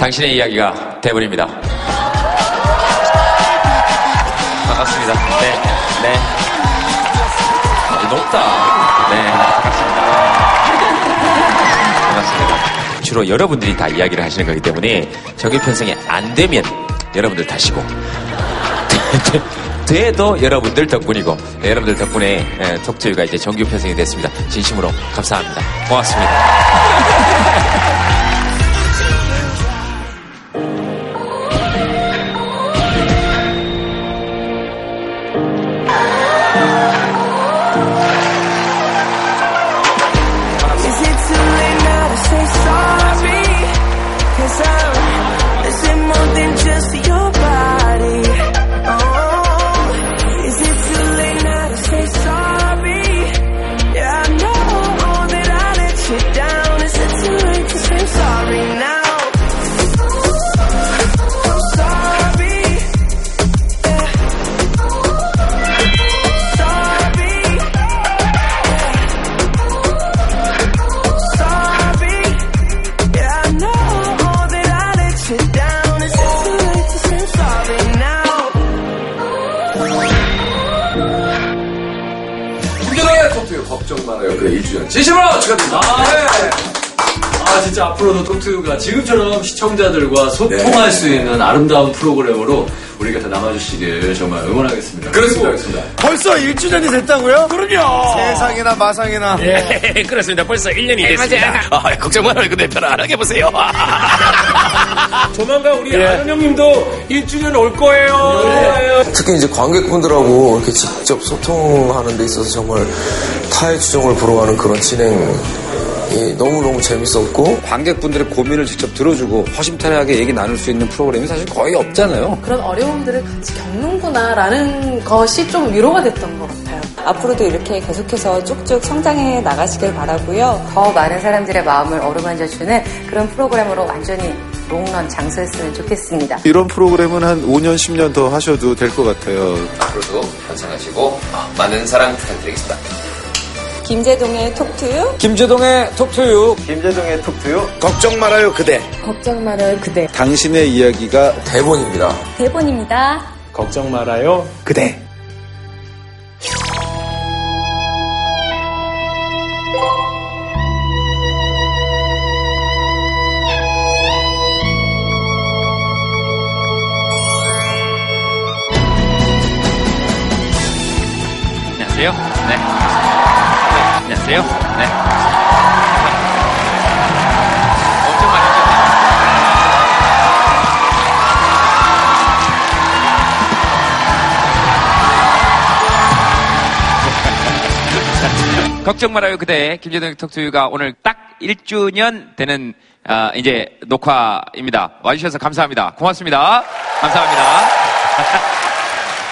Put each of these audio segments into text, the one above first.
당신의 이야기가 대본입니다. 반갑습니다. 네, 네. 아, 높다. 네, 반갑습니다. 반갑습니다. 주로 여러분들이 다 이야기를 하시는 거기 때문에 정규 편성이 안 되면 여러분들 탓이고 돼도 여러분들 덕분이고 네, 여러분들 덕분에 예, 톡투유가 이제 정규 편성이 됐습니다. 진심으로 감사합니다. 고맙습니다. 시청자들과 소통할 수 있는 아름다운 프로그램으로 우리 곁에 남아주시길 정말 응원하겠습니다. 그렇습니다. 벌써 1주년이 됐다고요? 그럼요. 세상에나 마상에나. 예, 그렇습니다. 벌써 1년이 됐습니다. 아, 걱정 말아요. 근데 편안하게 보세요. 조만간 우리 아는 형님도 1주년 올 거예요. 특히 이제 관객분들하고 이렇게 직접 소통하는 데 있어서 정말 타의 추종을 불어가는 그런 진행 이 너무너무 재밌었고 관객분들의 고민을 직접 들어주고 허심탄회하게 얘기 나눌 수 있는 프로그램이 사실 거의 없잖아요. 그런 어려움들을 같이 겪는구나라는 것이 좀 위로가 됐던 것 같아요. 앞으로도 이렇게 계속해서 쭉쭉 성장해 나가시길 바라고요. 더 많은 사람들의 마음을 어루만져주는 그런 프로그램으로 완전히 롱런 장수했으면 좋겠습니다. 이런 프로그램은 한 5년, 10년 더 하셔도 될 것 같아요. 앞으로도 편성하시고 많은 사랑 부탁드리겠습니다. 김재동의 톡투유. 김재동의 톡투유. 김재동의 톡투유. 걱정 말아요, 그대. 걱정 말아요, 그대. 당신의 이야기가 대본입니다. 대본입니다. 걱정 말아요. 그대. 안녕하세요. 네. 네, 안녕하세요. 네. 엄청 많이. 걱정 말아요 그대 김재동 톡투유가 오늘 딱 1주년 되는 아, 이제 녹화입니다. 와주셔서 감사합니다. 고맙습니다. 감사합니다.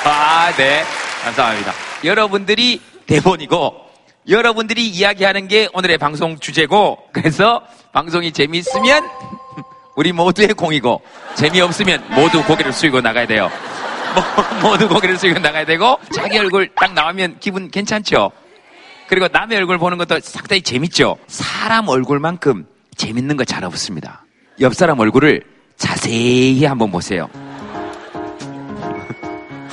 아, 네. 감사합니다. 여러분들이 대본이고, 여러분들이 이야기하는 게 오늘의 방송 주제고, 그래서 방송이 재미있으면 우리 모두의 공이고, 재미없으면 모두 고개를 숙이고 나가야 돼요. 모- 모두 고개를 숙이고 나가야 되고, 자기 얼굴 딱 나오면 기분 괜찮죠? 그리고 남의 얼굴 보는 것도 상당히 재밌죠? 사람 얼굴만큼 재밌는 거 잘 없습니다. 옆 사람 얼굴을 자세히 한번 보세요.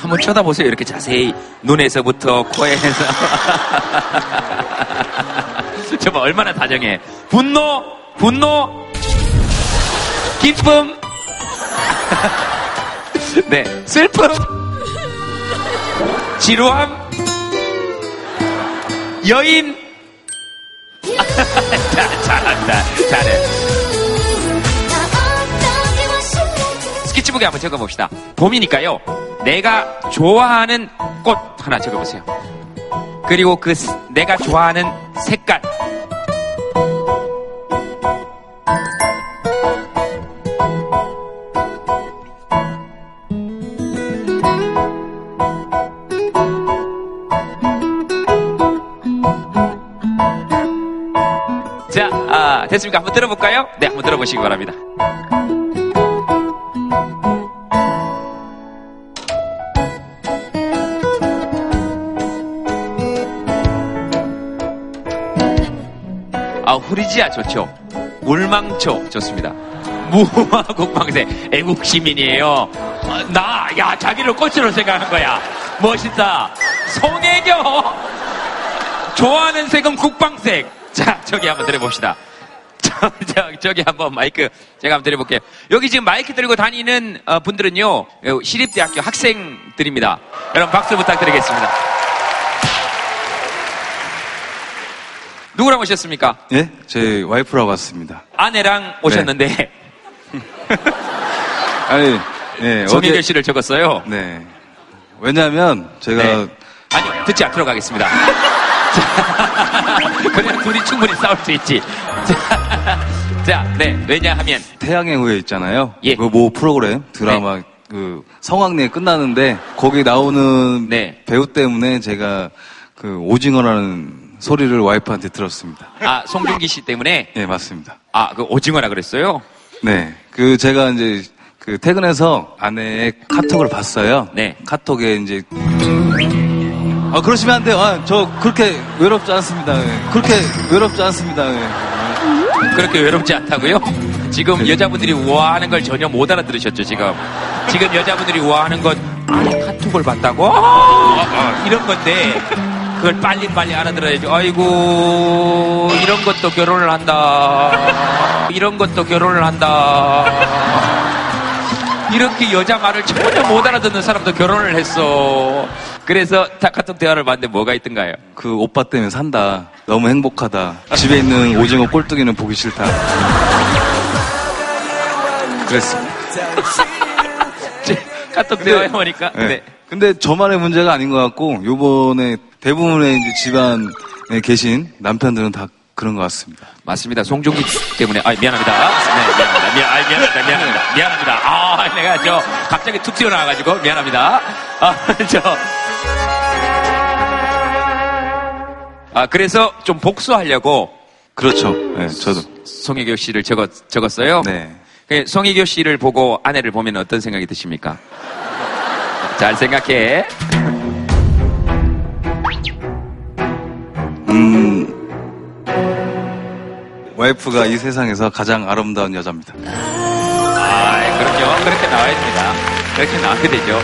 한번 쳐다보세요. 이렇게 자세히 눈에서부터 코에서 정말 얼마나 다정해. 분노, 분노, 기쁨, 네, 슬픔, 지루함, 여인. 자, 잘한다, 잘해. 스케치북에 한번 적어봅시다. 봄이니까요. 내가 좋아하는 꽃 하나 적어보세요. 그리고 그 스- 내가 좋아하는 색깔. 자, 아, 됐습니까? 한번 들어볼까요? 네, 한번 들어보시기 바랍니다. 아, 후리지아 좋죠. 물망초 좋습니다. 무화 국방세 애국 시민이에요. 어, 나, 야, 자기를 꽃으로 생각한 거야. 멋있다. 송혜교! 좋아하는 색은 국방색. 자, 저기 한번 들어봅시다. 저, 저, 저기 한번 마이크 제가 한번 드려볼게요. 여기 지금 마이크 들고 다니는 어, 분들은요, 어, 시립대학교 학생들입니다. 여러분 박수 부탁드리겠습니다. 누구랑 오셨습니까? 예? 제 와이프라고 왔습니다. 아내랑 오셨는데 아니, 예. 송혜교 씨를 적었어요. 네. 왜냐면 제가 네. 아니 듣지 않도록 하겠습니다. 자, 그래야 둘이 충분히 싸울 수 있지. 자, 자, 네 왜냐하면 태양의 후예 있잖아요. 예. 그모 프로그램 드라마 그 성황리에 끝나는데 거기 나오는 네. 배우 때문에 제가 그 오징어라는 소리를 와이프한테 들었습니다. 아 송중기 씨 때문에 예, 맞습니다. 아 그 오징어라 그랬어요. 네. 그 제가 이제 그 퇴근해서 아내의 카톡을 봤어요. 네. 카톡에 이제 아 그러시면 안 돼요. 아, 저 그렇게 외롭지 않습니다. 예. 그렇게 외롭지 않습니다. 예. 그렇게 외롭지 않다고요? 지금 여자분들이 우아하는 걸 전혀 못 알아들으셨죠 지금? 지금 여자분들이 우아하는 건 아내 카톡을 봤다고? 아, 이런 건데 그걸 빨리 빨리 알아들어야죠. 아이고 이런 것도 결혼을 한다. 이런 것도 결혼을 한다. 이렇게 여자 말을 전혀 못 알아듣는 사람도 결혼을 했어. 그래서 다 카톡 대화를 봤는데 뭐가 있던가요? 그 오빠 때문에 산다. 너무 행복하다. 집에 있는 오징어 꼴뚜기는 보기 싫다. 그랬습니다. 카톡 대화해 보니까 네. 네. 근데 저만의 문제가 아닌 것 같고 요번에 대부분의 이제 집안에 계신 남편들은 다 그런 것 같습니다. 맞습니다. 송중기 때문에 아 미안합니다. 네 미안합니다. 미안, 아, 미안합니다. 미안합니다. 미안합니다. 아 내가 저 갑자기 툭 튀어나와가지고 미안합니다. 아저 아 그래서 좀 복수하려고 그렇죠. 네, 저도. 송혜교 씨를 적었, 적었어요. 네. 그 송혜교 씨를 보고 아내를 보면 어떤 생각이 드십니까? 잘 생각해. 음, 와이프가 이 세상에서 가장 아름다운 여자입니다. 아, 그럼요. 그렇게 나와야 됩니다. 그렇게 나와야 되죠.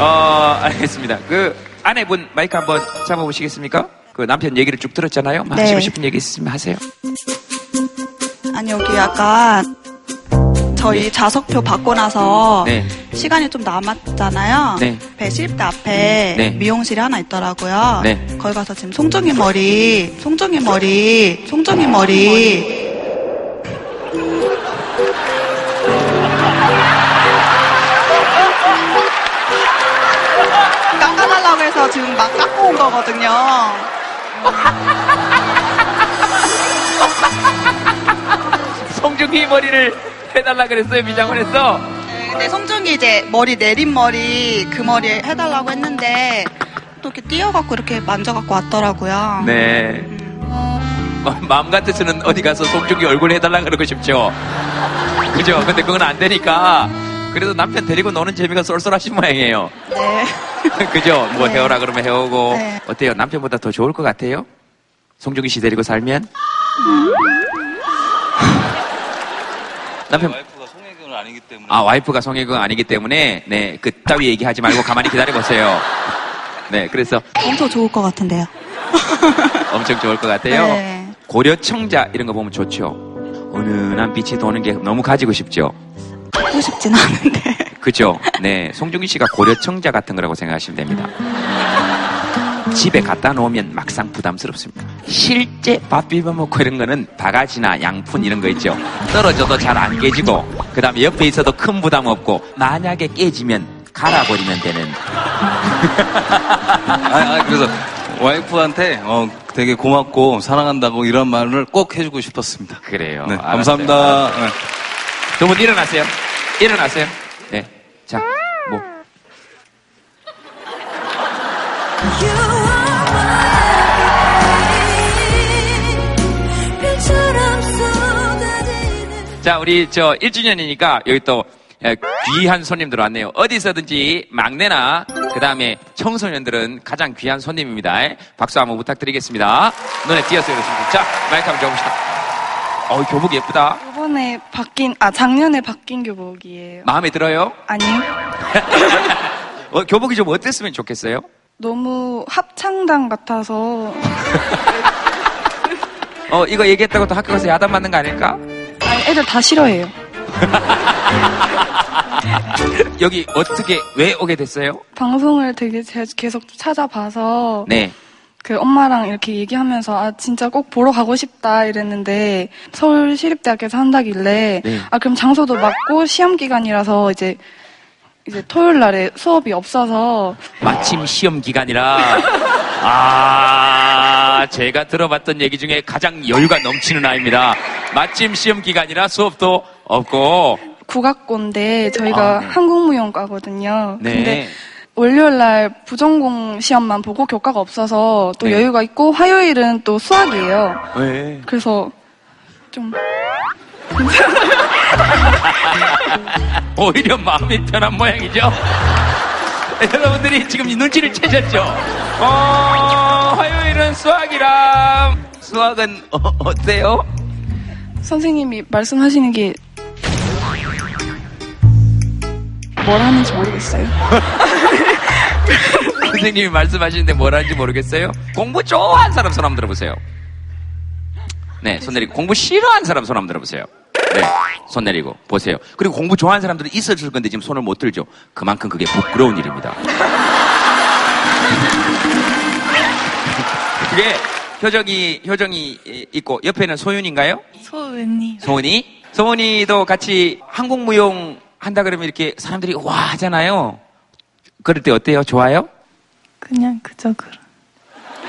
어, 알겠습니다. 그 아내분 마이크 한번 잡아보시겠습니까? 그 남편 얘기를 쭉 들었잖아요. 뭐 네. 하시고 싶은 얘기 있으면 하세요. 아니 여기 약간 저희 자석표 받고 나서 네. 시간이 좀 남았잖아요. 네. 배실대 앞에 네. 미용실이 하나 있더라고요. 네. 거기 가서 지금 송정이 머리, 송정이 머리, 송정이 머리. 깎아달라고 해서 지금 막 깎고 온 거거든요. 송중기 머리를 해달라 그랬어요, 미장원에서. 근데 송중이 이제 머리 내린 머리 그 머리 해달라고 했는데 또 이렇게 띄어갖고 이렇게 만져갖고 왔더라고요. 네. 마- 마음 같아서는 어디 가서 송중기 얼굴 해달라 그러고 싶죠. 그죠? 근데 그건 안 되니까. 그래도 남편 데리고 노는 재미가 쏠쏠하신 모양이에요. 네. 그죠? 뭐 네. 해오라 그러면 해오고. 네. 어때요? 남편보다 더 좋을 것 같아요? 송중기 씨 데리고 살면? 남편. 때문에. 아, 와이프가 송혜교가 아니기 때문에, 네, 그 따위 얘기하지 말고 가만히 기다려보세요. 네, 그래서 엄청 좋을 것 같은데요. 엄청 좋을 것 같아요. 네. 고려청자 이런 거 보면 좋죠. 은은한 빛이 도는 게 너무 가지고 싶죠. 하고 싶진 않은데. 그죠? 네. 송중기 씨가 고려청자 같은 거라고 생각하시면 됩니다. 집에 갖다 놓으면 막상 부담스럽습니다. 실제 밥 비벼 먹고 이런 거는 바가지나 양푼 이런 거 있죠. 떨어져도 잘 안 깨지고, 그 다음에 옆에 있어도 큰 부담 없고, 만약에 깨지면 갈아버리면 되는. 아, 아, 그래서 와이프한테 어, 되게 고맙고 사랑한다고 이런 말을 꼭 해주고 싶었습니다. 그래요. 네. 감사합니다. 네. 두분 일어나세요. 일어나세요. 네. 자, 자, 우리 저 1주년이니까 여기 또 에, 귀한 손님들 왔네요. 어디서든지 막내나 그 다음에 청소년들은 가장 귀한 손님입니다. 박수 한번 부탁드리겠습니다. 눈에 띄어서 그렇습니다. 자, 마이크 한번 줘봅시다. 어, 교복 예쁘다. 이번에 바뀐, 아, 작년에 바뀐 교복이에요. 마음에 들어요? 아니요. 어, 교복이 좀 어땠으면 좋겠어요? 너무 합창단 같아서. 어, 이거 얘기했다고 또 학교 가서 야단 맞는 거 아닐까? 애들 다 싫어해요. 여기 어떻게, 왜 오게 됐어요? 방송을 되게 제- 계속 찾아봐서. 네. 그 엄마랑 이렇게 얘기하면서 아 진짜 꼭 보러 가고 싶다 이랬는데 서울 시립대학에서 한다길래 네. 아 그럼 장소도 맞고 시험 기간이라서 이제 이제 토요일 날에 수업이 없어서 마침 시험 기간이라, 아, 제가 들어봤던 얘기 중에 가장 여유가 넘치는 아이입니다. 마침 시험 기간이라 수업도 없고, 국악고인데 저희가 아, 네. 한국무용과거든요. 네. 근데 월요일 날 부전공 시험만 보고 교과가 없어서 또 네. 여유가 있고 화요일은 또 수학이에요. 왜? 그래서 좀 오히려 마음이 편한 모양이죠? 여러분들이 지금 이 눈치를 채셨죠? 어, 화요일은 수학이랑, 수학은 어, 어때요? 선생님이 말씀하시는 게뭘 하는지 모르겠어요. 선생님이 말씀하시는데 뭘 하는지 모르겠어요? 공부 좋아하는 사람 손 한번 들어보세요. 네, 손 내리고. 공부 싫어하는 사람 손 한번 들어보세요. 네, 손 내리고. 보세요. 그리고 공부 좋아하는 사람들은 있었을 건데 지금 손을 못 들죠. 그만큼 그게 부끄러운 일입니다. 그게 효정이, 효정이 있고, 옆에는 소윤인가요? 소은이. 소은이? 소은이도 같이 한국무용 한다 그러면 이렇게 사람들이 와 하잖아요. 그럴 때 어때요? 좋아요? 그냥 그저 그런.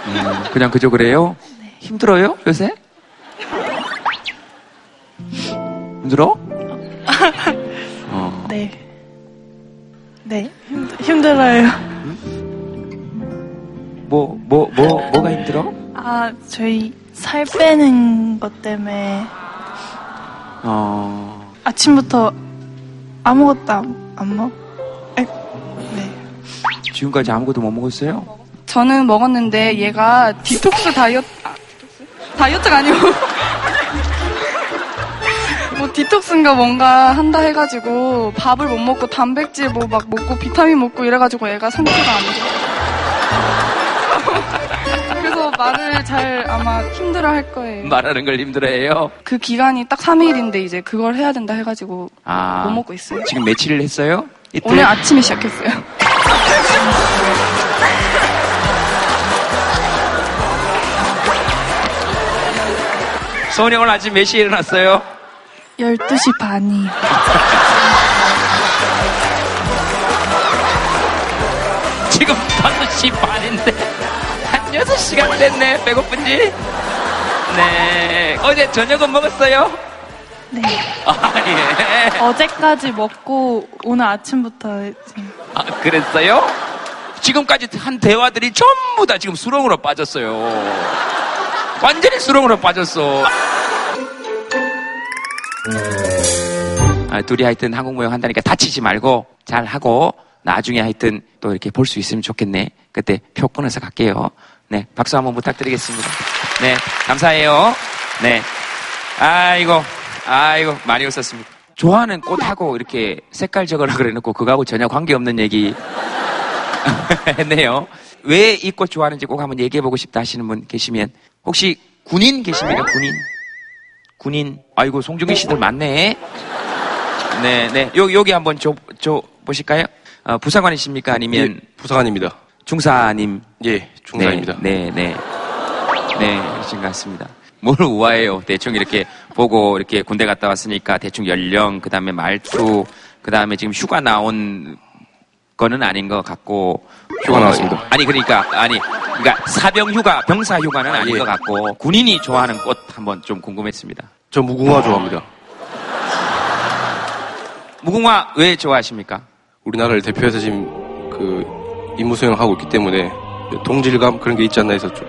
음, 그냥 그저 그래요? 힘들어요? 요새? 힘들어? 어. 네. 네. 힘들, 힘들어요. 뭐, 뭐, 뭐, 뭐가 힘들어? 아, 저희 살 빼는 것 때문에 어, 아침부터 아무것도 안, 안 먹. 에, 지금까지 아무것도 못 먹었어요? 저는 먹었는데 얘가 디톡스 다이어트 아, 디톡스? 다이어트가 아니고 뭐 디톡스인가 뭔가 한다 해가지고 밥을 못 먹고 단백질 뭐 막 먹고 비타민 먹고 이래가지고 얘가 상태가 안 좋아. 그래서 말을 잘 아마 힘들어 할 거예요. 말하는 걸 힘들어해요? 그 기간이 딱 3일인데 이제 그걸 해야 된다 해가지고 아. 못 먹고 있어요. 지금 며칠을 했어요? 이틀? 오늘 아침에 시작했어요. 소은이 오늘 아침 몇 시에 일어났어요? 12시 반이요. 지금 5시 반인데 한 6시간 됐네 배고픈지 네 어제 저녁은 먹었어요? 네. 아 예. 어제까지 먹고 오늘 아침부터 지금 아, 그랬어요? 지금까지 한 대화들이 전부 다 지금 수렁으로 빠졌어요 완전히 수렁으로 빠졌어 아, 둘이 하여튼 한국 무용 한다니까 다치지 말고 잘 하고 나중에 하여튼 또 이렇게 볼 수 있으면 좋겠네. 그때 표 끊어서 갈게요. 네, 박수 한번 부탁드리겠습니다. 네, 감사해요. 네. 아이고, 아이고, 많이 웃었습니다. 좋아하는 꽃하고 이렇게 색깔 적으라 그래놓고 그거하고 전혀 관계없는 얘기 했네요. 왜 이 꽃 좋아하는지 꼭 한번 얘기해보고 싶다 하시는 분 계시면 혹시 군인 계십니까? 군인? 군인. 아이고, 송중기 씨들 많네. 네, 네. 여기, 여기 한번 줘, 줘 보실까요? 어, 부사관이십니까? 아니면? 부사관입니다. 중사님. 예, 중사입니다. 네, 네. 네, 네 그러신 것 같습니다. 뭘 우아해요. 대충 이렇게 보고 이렇게 군대 갔다 왔으니까 대충 연령, 그 다음에 말투, 그 다음에 지금 휴가 나온 거는 아닌 것 같고. 휴가 나왔습니다. 아니, 그러니까, 아니, 그러니까 사병 휴가, 병사 휴가는 아닌 예. 것 같고, 군인이 좋아하는 꽃 한번 좀 궁금했습니다. 저 무궁화 좋아합니다. 무궁화 왜 좋아하십니까? 우리나라를 대표해서 지금 그 임무 수행하고 있기 때문에 동질감 그런 게 있지 않나 해서 좀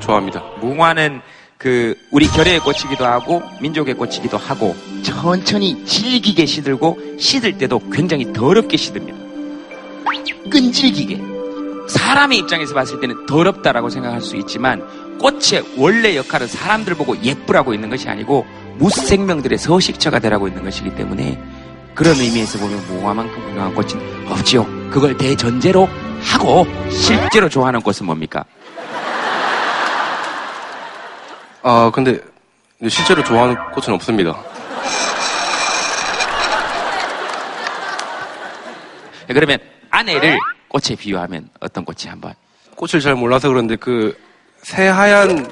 좋아합니다. 무궁화는 그 우리 결의의 꽃이기도 하고 민족의 꽃이기도 하고 천천히 질기게 시들고 시들 때도 굉장히 더럽게 시듭니다. 끈질기게. 사람의 입장에서 봤을 때는 더럽다라고 생각할 수 있지만 꽃의 원래 역할은 사람들 보고 예쁘라고 있는 것이 아니고 무생명들의 서식처가 되라고 있는 것이기 때문에 그런 의미에서 보면 무궁화만큼 훌륭한 꽃은 없지요. 그걸 대전제로 하고 실제로 좋아하는 꽃은 뭡니까? 아, 근데 실제로 좋아하는 꽃은 없습니다. 네, 그러면 아내를 꽃에 비유하면 어떤 꽃이 한번? 꽃을 잘 몰라서 그런데 그 새하얀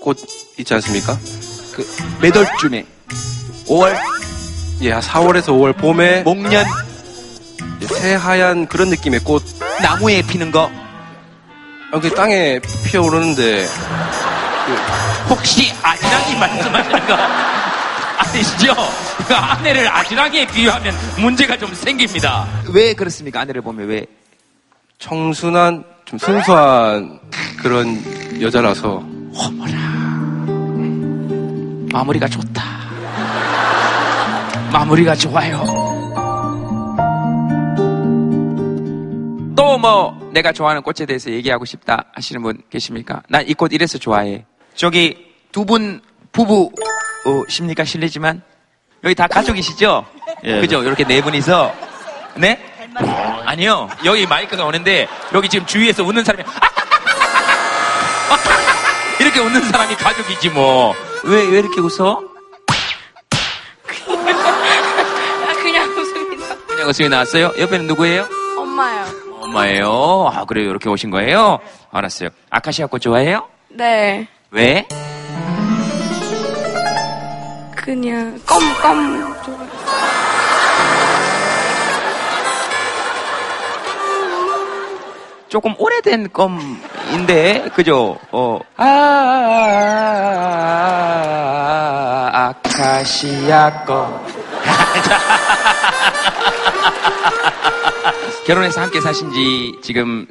꽃 있지 않습니까? 그 몇 월쯤에? 5월? 예, 한 4월에서 5월 봄에 목련 예, 새하얀 그런 느낌의 꽃 나무에 피는 거 여기 땅에 피어오르는데 혹시 아지랑이 말씀하시는 거 아니시죠? 그 아내를 아지랑이에 비유하면 문제가 좀 생깁니다. 왜 그렇습니까? 아내를 보면 왜? 청순한 좀 순수한 그런 여자라서 마무리가 좋다. 마무리가 좋아요. 또 뭐 내가 좋아하는 꽃에 대해서 얘기하고 싶다 하시는 분 계십니까? 난 이 꽃 이래서 좋아해. 저기 두 분 부부 어, 십니까 실례지만 여기 다 가족이시죠? 예. 그죠? 이렇게 네 분이서 네? 아니요. 여기 마이크가 오는데 여기 지금 주위에서 웃는 사람이 이렇게 웃는 사람이 가족이지 뭐. 왜, 왜 이렇게 웃어? 그냥 웃습니다. 그냥 웃음이 나왔어요? 옆에는 누구예요? 엄마요. 엄마예요. 아, 그래요. 이렇게 오신 거예요? 알았어요. 아카시아 꽃 좋아해요? 네. 왜? 그냥 껌껌. 조금 오래된 껌인데, 그죠? 어, 아, 아, 아카시아 껌. 결혼해서 함께 사신 지 지금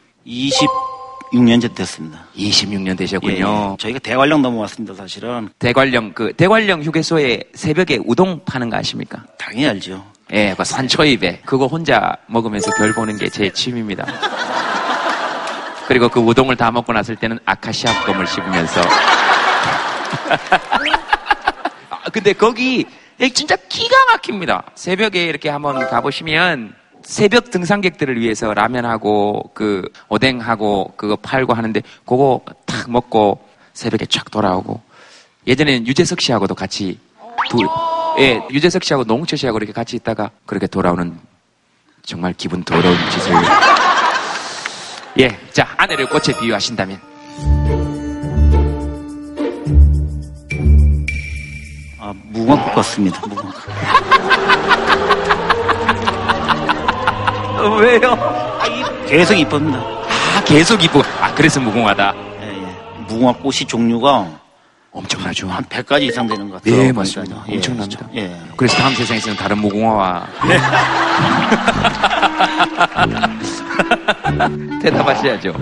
26년째 됐습니다. 26년 되셨군요. 예, 저희가 대관령 넘어왔습니다, 사실은. 대관령, 그, 대관령 휴게소에 새벽에 우동 파는 거 아십니까? 당연히 알죠. 예, 그 산초입에. 그거 혼자 먹으면서 별 보는 게 제 취미입니다. 그리고 그 우동을 다 먹고 났을 때는 아카시아 껌을 씹으면서. 아, 근데 거기 진짜 기가 막힙니다. 새벽에 이렇게 한번 가보시면 새벽 등산객들을 위해서 라면하고 그 오뎅하고 그거 팔고 하는데 그거 탁 먹고 새벽에 쫙 돌아오고. 예전에는 유재석 씨하고도 같이 둘, 예, 유재석 씨하고 노홍철 씨하고 이렇게 같이 있다가 그렇게 돌아오는 정말 기분 더러운 짓을. 예, 자 아내를 꽃에 비유하신다면. 아, 무궁화 같습니다, 무궁화. 왜요? 계속 이쁩니다. 아, 계속 이쁘. 아, 그래서 무궁화다. 무궁화 꽃이 종류가 엄청나죠. 한 100가지 이상 되는 것 같아요. 네, 보니까. 맞습니다. 예, 엄청납니다. 예. 그래서 다음 세상에서는 다른 무궁화와 대답하셔야죠.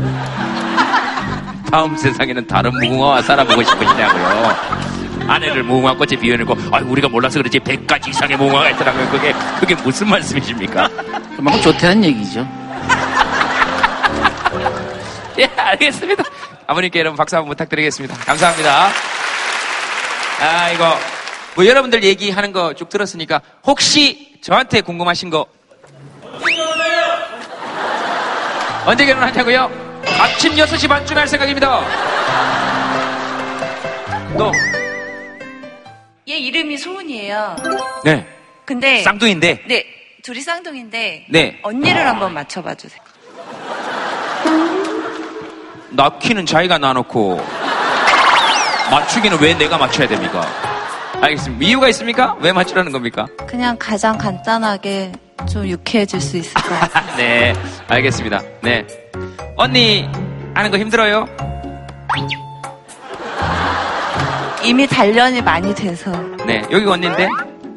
다음 세상에는 다른 무궁화와 살아보고 싶으시냐고요. 아내를 무궁화 꽃에 비워놓고 아 우리가 몰라서 그렇지 100가지 이상의 무궁화가 있더라고요. 그게 그게 무슨 말씀이십니까? 그만큼 좋다는 얘기죠. 예, 알겠습니다. 아버님께 여러분 박수 한번 부탁드리겠습니다. 감사합니다. 아, 이거, 뭐 여러분들 얘기하는 거 쭉 들었으니까 혹시 저한테 궁금하신 거 언제 결혼하냐고요? 아침 6시 반쯤 할 생각입니다. 또, 얘 이름이 소은이에요. 네. 근데 쌍둥이인데, 네 둘이 쌍둥이인데 네. 언니를 한번 맞춰봐 주세요. 낳기는 자기가 낳아놓고, 맞추기는 왜 내가 맞춰야 됩니까? 알겠습니다. 이유가 있습니까? 왜 맞추라는 겁니까? 그냥 가장 간단하게 좀 유쾌해질 수 있을 것 같아요. 네, 알겠습니다. 네. 언니, 하는 거 힘들어요? 이미 단련이 많이 돼서 네, 여기가 언니인데?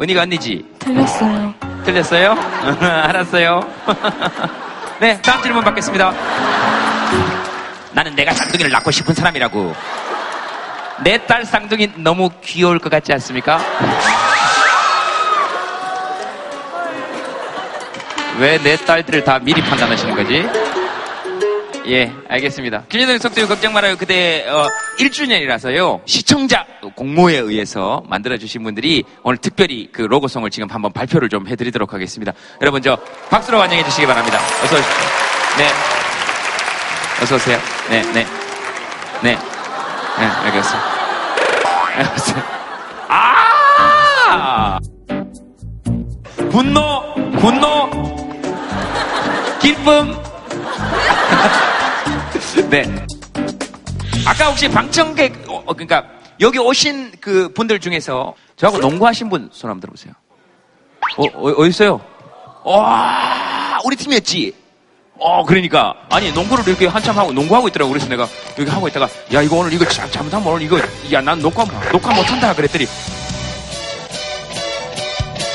은희가 언니지? 틀렸어요. 틀렸어요? 알았어요. 네, 다음 질문 받겠습니다. 나는 내가 쌍둥이를 낳고 싶은 사람이라고. 내 딸 쌍둥이 너무 귀여울 것 같지 않습니까? 왜 내 딸들을 다 미리 판단하시는 거지? 예, 알겠습니다. 김현동 속도요 걱정 말아요. 그대 어, 1주년이라서요. 시청자 공모에 의해서 만들어주신 분들이 오늘 특별히 그 로고송을 지금 한번 발표를 좀 해드리도록 하겠습니다. 여러분 저 박수로 환영해 주시기 바랍니다. 어서 오십시오. 네. 어서 오세요. 네, 네. 네. 네, 알겠습니다. 알겠습니다. 아! 분노, 분노, 기쁨. 네. 아까 혹시 방청객, 어, 어, 그러니까 여기 오신 그 분들 중에서 저하고 농구하신 분 손 한번 들어보세요. 어, 어, 어디 있어요? 와, 우리 팀이었지? 어, 그러니까. 아니, 농구를 이렇게 한참 하고, 농구하고 있더라고. 그래서 내가 여기 하고 있다가, 야, 이거 오늘 이거 잘- 잘못하면 오늘 이거, 야, 난 녹화, 녹화 못한다. 그랬더니,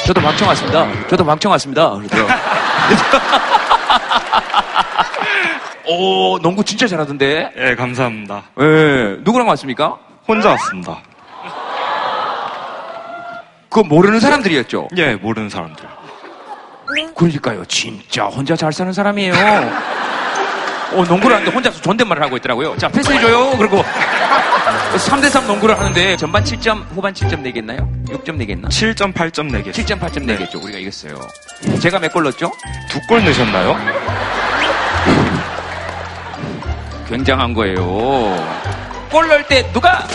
저도 방청 왔습니다. 저도 방청 왔습니다. 그러더라고. 오, 농구 진짜 잘하던데? 예, 감사합니다. 예, 누구랑 왔습니까? 혼자 왔습니다. 그거 모르는 사람들이었죠? 예, 모르는 사람들. 그러니까요. 진짜 혼자 잘 사는 사람이에요. 어, 농구를 하는데 혼자서 존댓말을 하고 있더라고요. 자, 패스해줘요. 그리고 3대3 농구를 하는데 전반 7점, 후반 7점 내겠나요? 6점 내겠나? 7점, 8점 내겠 7점, 8점 내겠죠. 우리가 이겼어요. 제가 몇 골 넣었죠? 두 골 넣으셨나요? 굉장한 거예요. 골 넣을 때 누가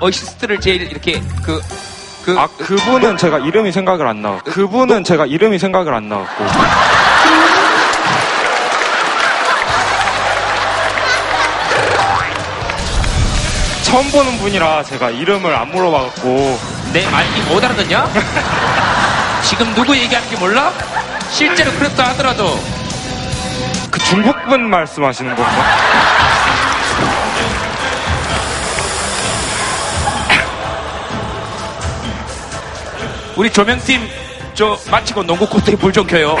어시스트를 제일 이렇게 그, 그. 아, 그분은 제가 이름이 생각을 안 나왔고. 그분은 제가 이름이 생각을 안 나왔고. 처음 보는 분이라 제가 이름을 안 물어봐갖고. 내 말이 못 알아듣냐? 지금 누구 얘기하는지 몰라? 실제로 그랬다 하더라도. 그 중국분 말씀하시는 건가? 우리 조명팀 저 마치고 농구 코트에 불좀 켜요.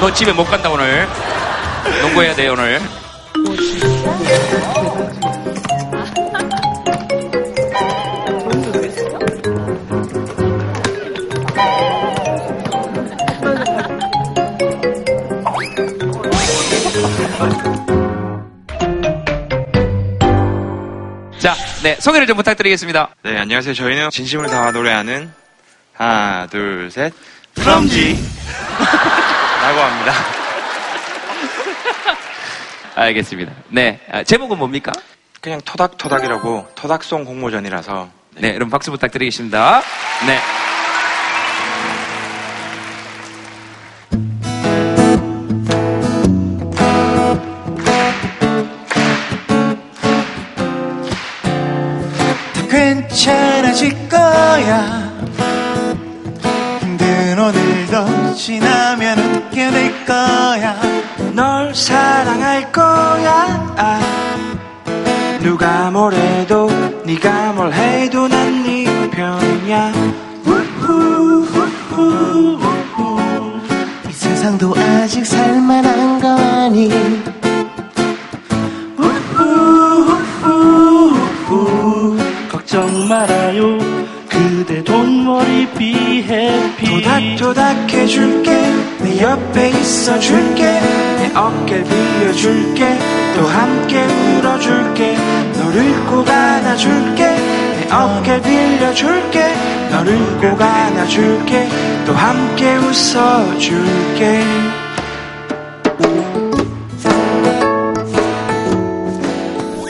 너 집에 못 간다 오늘. 농구해야 돼 오늘. 네 소개를 좀 부탁드리겠습니다. 네, 안녕하세요. 저희는 진심을 담아 노래하는 하나, 둘, 셋. 프롬지. 라고 합니다. 알겠습니다. 네 아, 제목은 뭡니까? 그냥 토닥토닥이라고 토닥송 공모전이라서 네, 여러분 박수 부탁드리겠습니다. 네. 오늘도 지나면 웃게 될 거야. 널 사랑할 거야. 아, 누가 뭐래도 네가 뭘 해도 난 네 편이야. 우후, 우후, 우후. 이 세상도 아직 살만한 거 아니? 우후, 우후, 우후. 걱정 말아요 그대 돈머리 해피. 토닥토닥 해줄게. 내 옆에 있어줄게. 내 어깨를 빌려줄게. 또 함께 울어줄게. 너를 꼭 안아줄게. 내 어깨를 빌려줄게. 너를 꼭 안아줄게. 또 함께 웃어줄게.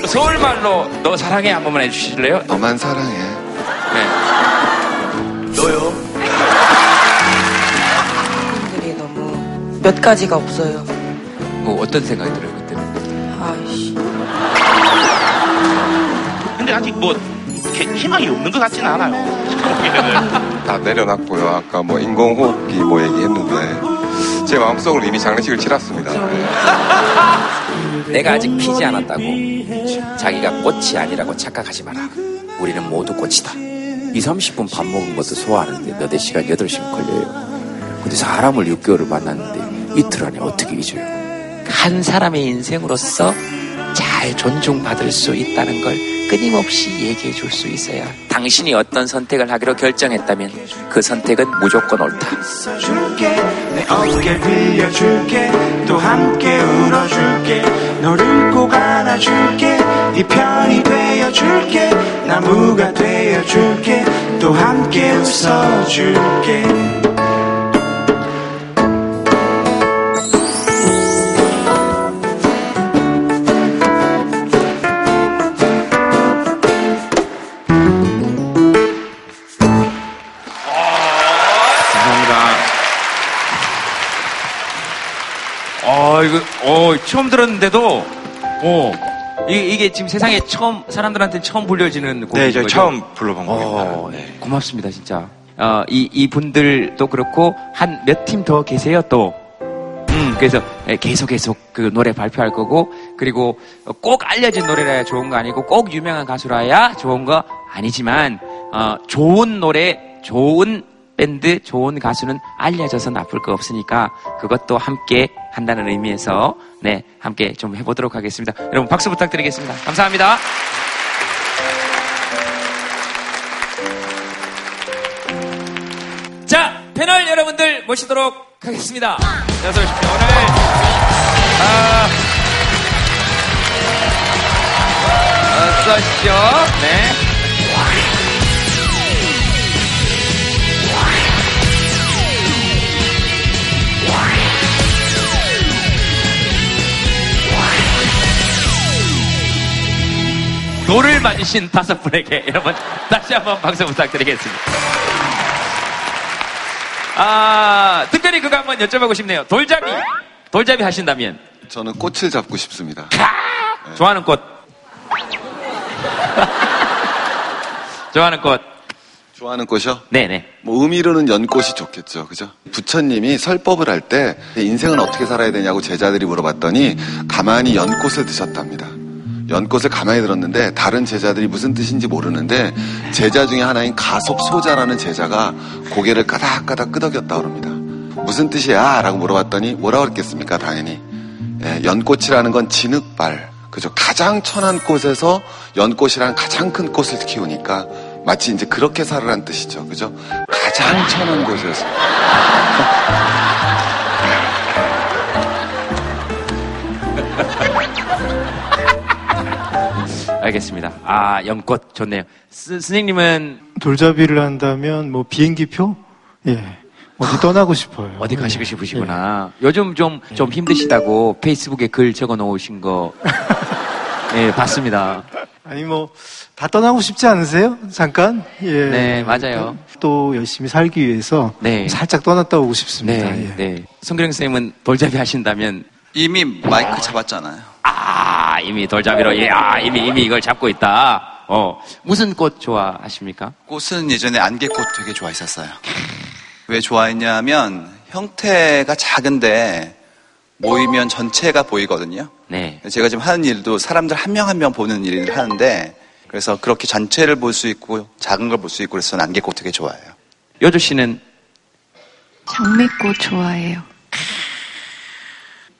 서울말로 너 사랑해 한 번만 해주실래요? 너만 사랑해. 몇 가지가 없어요. 뭐 어떤 생각이 들어요 그때? 아이씨. 근데 아직 뭐 개- 희망이 없는 것 같지는 않아요. 다 내려놨고요. 아까 뭐 인공호흡기 뭐 얘기했는데 제 마음속으로 이미 장례식을 치렀습니다. 내가 아직 피지 않았다고 자기가 꽃이 아니라고 착각하지 마라. 우리는 모두 꽃이다. 2, 30분 밥 먹은 것도 소화하는데 몇대 시간, 8시간 걸려요. 근데 사람을 6개월을 만났는데 이틀 안에 어떻게 잊어요? 한 사람의 인생으로서 잘 존중받을 수 있다는 걸 끊임없이 얘기해 줄 수 있어야 당신이 어떤 선택을 하기로 결정했다면 그 선택은 무조건 옳다. 있어줄게 처음 들었는데도, 어, 이, 게 지금 세상에 처음, 사람들한테 처음 불려지는 곡인 네, 저희 거죠? 처음 불러본 어, 곡입니다. 네. 고맙습니다, 진짜. 어, 이, 이 분들도 그렇고, 한 몇 팀 더 계세요, 또. 음, 그래서 예, 계속 계속 그 노래 발표할 거고, 그리고 꼭 알려진 노래라야 좋은 거 아니고, 꼭 유명한 가수라야 좋은 거 아니지만, 어, 좋은 노래, 좋은 밴드, 좋은 가수는 알려져서 나쁠 거 없으니까, 그것도 함께 한다는 의미에서, 네, 함께 좀 해보도록 하겠습니다. 여러분 박수 부탁드리겠습니다. 감사합니다. 자, 패널 여러분들 모시도록 하겠습니다. 어서 오십시오. 오늘, 아, 어서 오십시오. 네. 돌을 만지신 다섯 분에게 여러분 다시 한번 박수 부탁드리겠습니다. 아, 특별히 그거 한번 여쭤보고 싶네요. 돌잡이. 돌잡이 하신다면 저는 꽃을 잡고 싶습니다. 좋아하는 꽃. 좋아하는 꽃. 좋아하는 꽃이요? 네네. 뭐 의미로는 연꽃이 좋겠죠. 그죠? 부처님이 설법을 할 때 인생은 어떻게 살아야 되냐고 제자들이 물어봤더니 가만히 연꽃을 드셨답니다. 연꽃을 가만히 들었는데 다른 제자들이 무슨 뜻인지 모르는데 제자 중에 하나인 가섭소자라는 제자가 고개를 까닥까닥 끄덕였다 그럽니다. 무슨 뜻이야? 라고 물어봤더니 뭐라고 그랬겠습니까? 당연히. 예, 연꽃이라는 건 진흙발. 그죠? 가장 천한 꽃에서 연꽃이라는 가장 큰 꽃을 키우니까 마치 이제 그렇게 살으란 뜻이죠. 그죠? 가장 천한 곳에서. 알겠습니다. 아, 연꽃 좋네요. 스, 스님님은 돌잡이를 한다면 뭐 비행기표? 예. 어디 떠나고 싶어요. 어디 가시고 싶으시구나. 요즘 좀, 좀 힘드시다고 페이스북에 글 적어 놓으신 거, 예, 봤습니다. 아니 뭐 다 떠나고 싶지 않으세요? 잠깐? 예. 네, 맞아요. 또 열심히 살기 위해서 네. 살짝 떠났다 오고 싶습니다. 네, 예. 네. 성규령 선생님은 돌잡이 하신다면, 이미 마이크 잡았잖아요. 아, 이미 돌잡이로, 예, 아, 이미, 이미 이걸 잡고 있다. 어, 무슨 꽃 좋아하십니까? 꽃은 예전에 안개꽃 되게 좋아했었어요. 왜 좋아했냐면 형태가 작은데 모이면 전체가 보이거든요. 네. 제가 지금 하는 일도 사람들 한 명 한 명 보는 일을 하는데 그래서 그렇게 전체를 볼 수 있고 작은 걸 볼 수 있고 그래서 안개꽃 되게 좋아해요. 요조 씨는 장미꽃 좋아해요.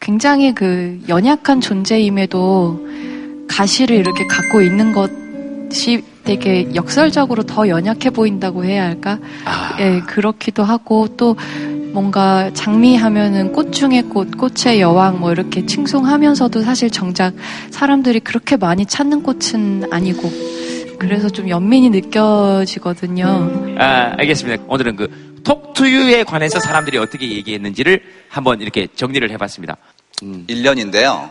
굉장히 그 연약한 존재임에도 가시를 이렇게 갖고 있는 것이 되게 역설적으로 더 연약해 보인다고 해야 할까? 예, 그렇기도 하고 또 뭔가 장미 하면은 꽃 중의 꽃, 꽃의 여왕 뭐 이렇게 칭송하면서도 사실 정작 사람들이 그렇게 많이 찾는 꽃은 아니고 그래서 좀 연민이 느껴지거든요. 아, 알겠습니다. 오늘은 그 톡투유에 관해서 사람들이 어떻게 얘기했는지를 한번 이렇게 정리를 해봤습니다. 1년인데요.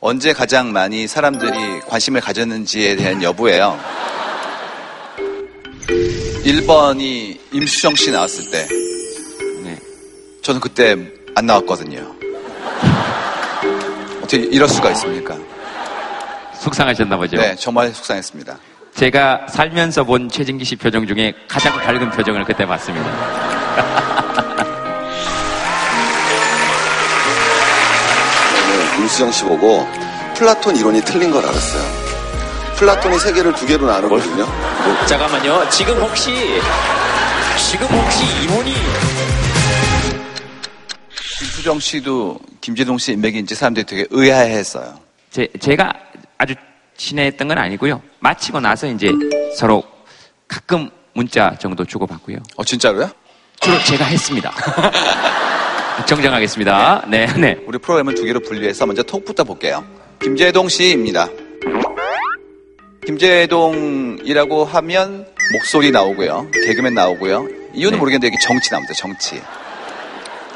언제 가장 많이 사람들이 관심을 가졌는지에 대한 여부예요. 1번이 임수정 씨 나왔을 때. 저는 그때 안 나왔거든요. 어떻게 이럴 수가 있습니까? 속상하셨나 보죠? 네, 정말 속상했습니다. 제가 살면서 본 최진기 씨 표정 중에 가장 밝은 표정을 그때 봤습니다. 저는 임수정 씨 보고 플라톤 이론이 틀린 걸 알았어요. 플라톤이 세계를 두 개로 나누거든요. 잠깐만요. 지금 혹시 지금 혹시 이론이 임수정 씨도 김제동 씨 인맥인지 사람들이 되게 의아해했어요. 제, 제가 아주 친했던 건 아니고요. 마치고 나서 이제 서로 가끔 문자 정도 주고받고요. 어, 진짜로요? 주로 제가 했습니다. 정정하겠습니다. 네, 네. 우리 프로그램을 두 개로 분리해서 먼저 톡부터 볼게요. 김재동 씨입니다. 김재동이라고 하면 목소리 나오고요. 개그맨 나오고요. 이유는 모르겠는데 여기 정치 나옵니다. 정치.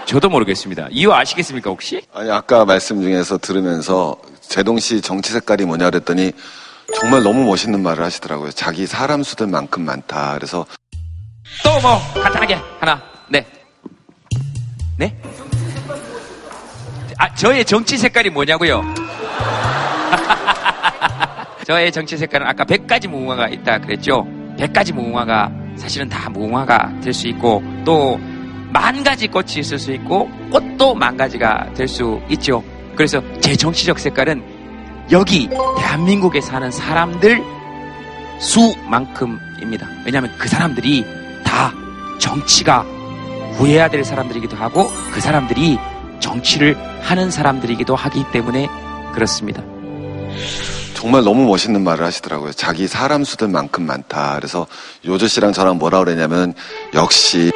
저도 모르겠습니다. 이유 아시겠습니까, 혹시? 아니 아까 말씀 중에서 들으면서 제동 씨 정치 색깔이 뭐냐 그랬더니 정말 너무 멋있는 말을 하시더라고요. 자기 사람 수들만큼 많다. 그래서 또 뭐, 간단하게 하나, 네. 네? 아, 저의 정치 색깔이 뭐냐고요? 저의 정치 색깔은 아까 100가지 무궁화가 있다 그랬죠? 100가지 무궁화가 사실은 다 무궁화가 될 수 있고 또 만 가지 꽃이 있을 수 있고 꽃도 만 가지가 될 수 있죠. 그래서 제 정치적 색깔은 여기 대한민국에 사는 사람들 수만큼입니다. 왜냐하면 그 사람들이 다 정치가 구해야 될 사람들이기도 하고 그 사람들이 정치를 하는 사람들이기도 하기 때문에 그렇습니다. 정말 너무 멋있는 말을 하시더라고요. 자기 사람 수들만큼 많다. 그래서 요조 씨랑 저랑 뭐라 그랬냐면 역시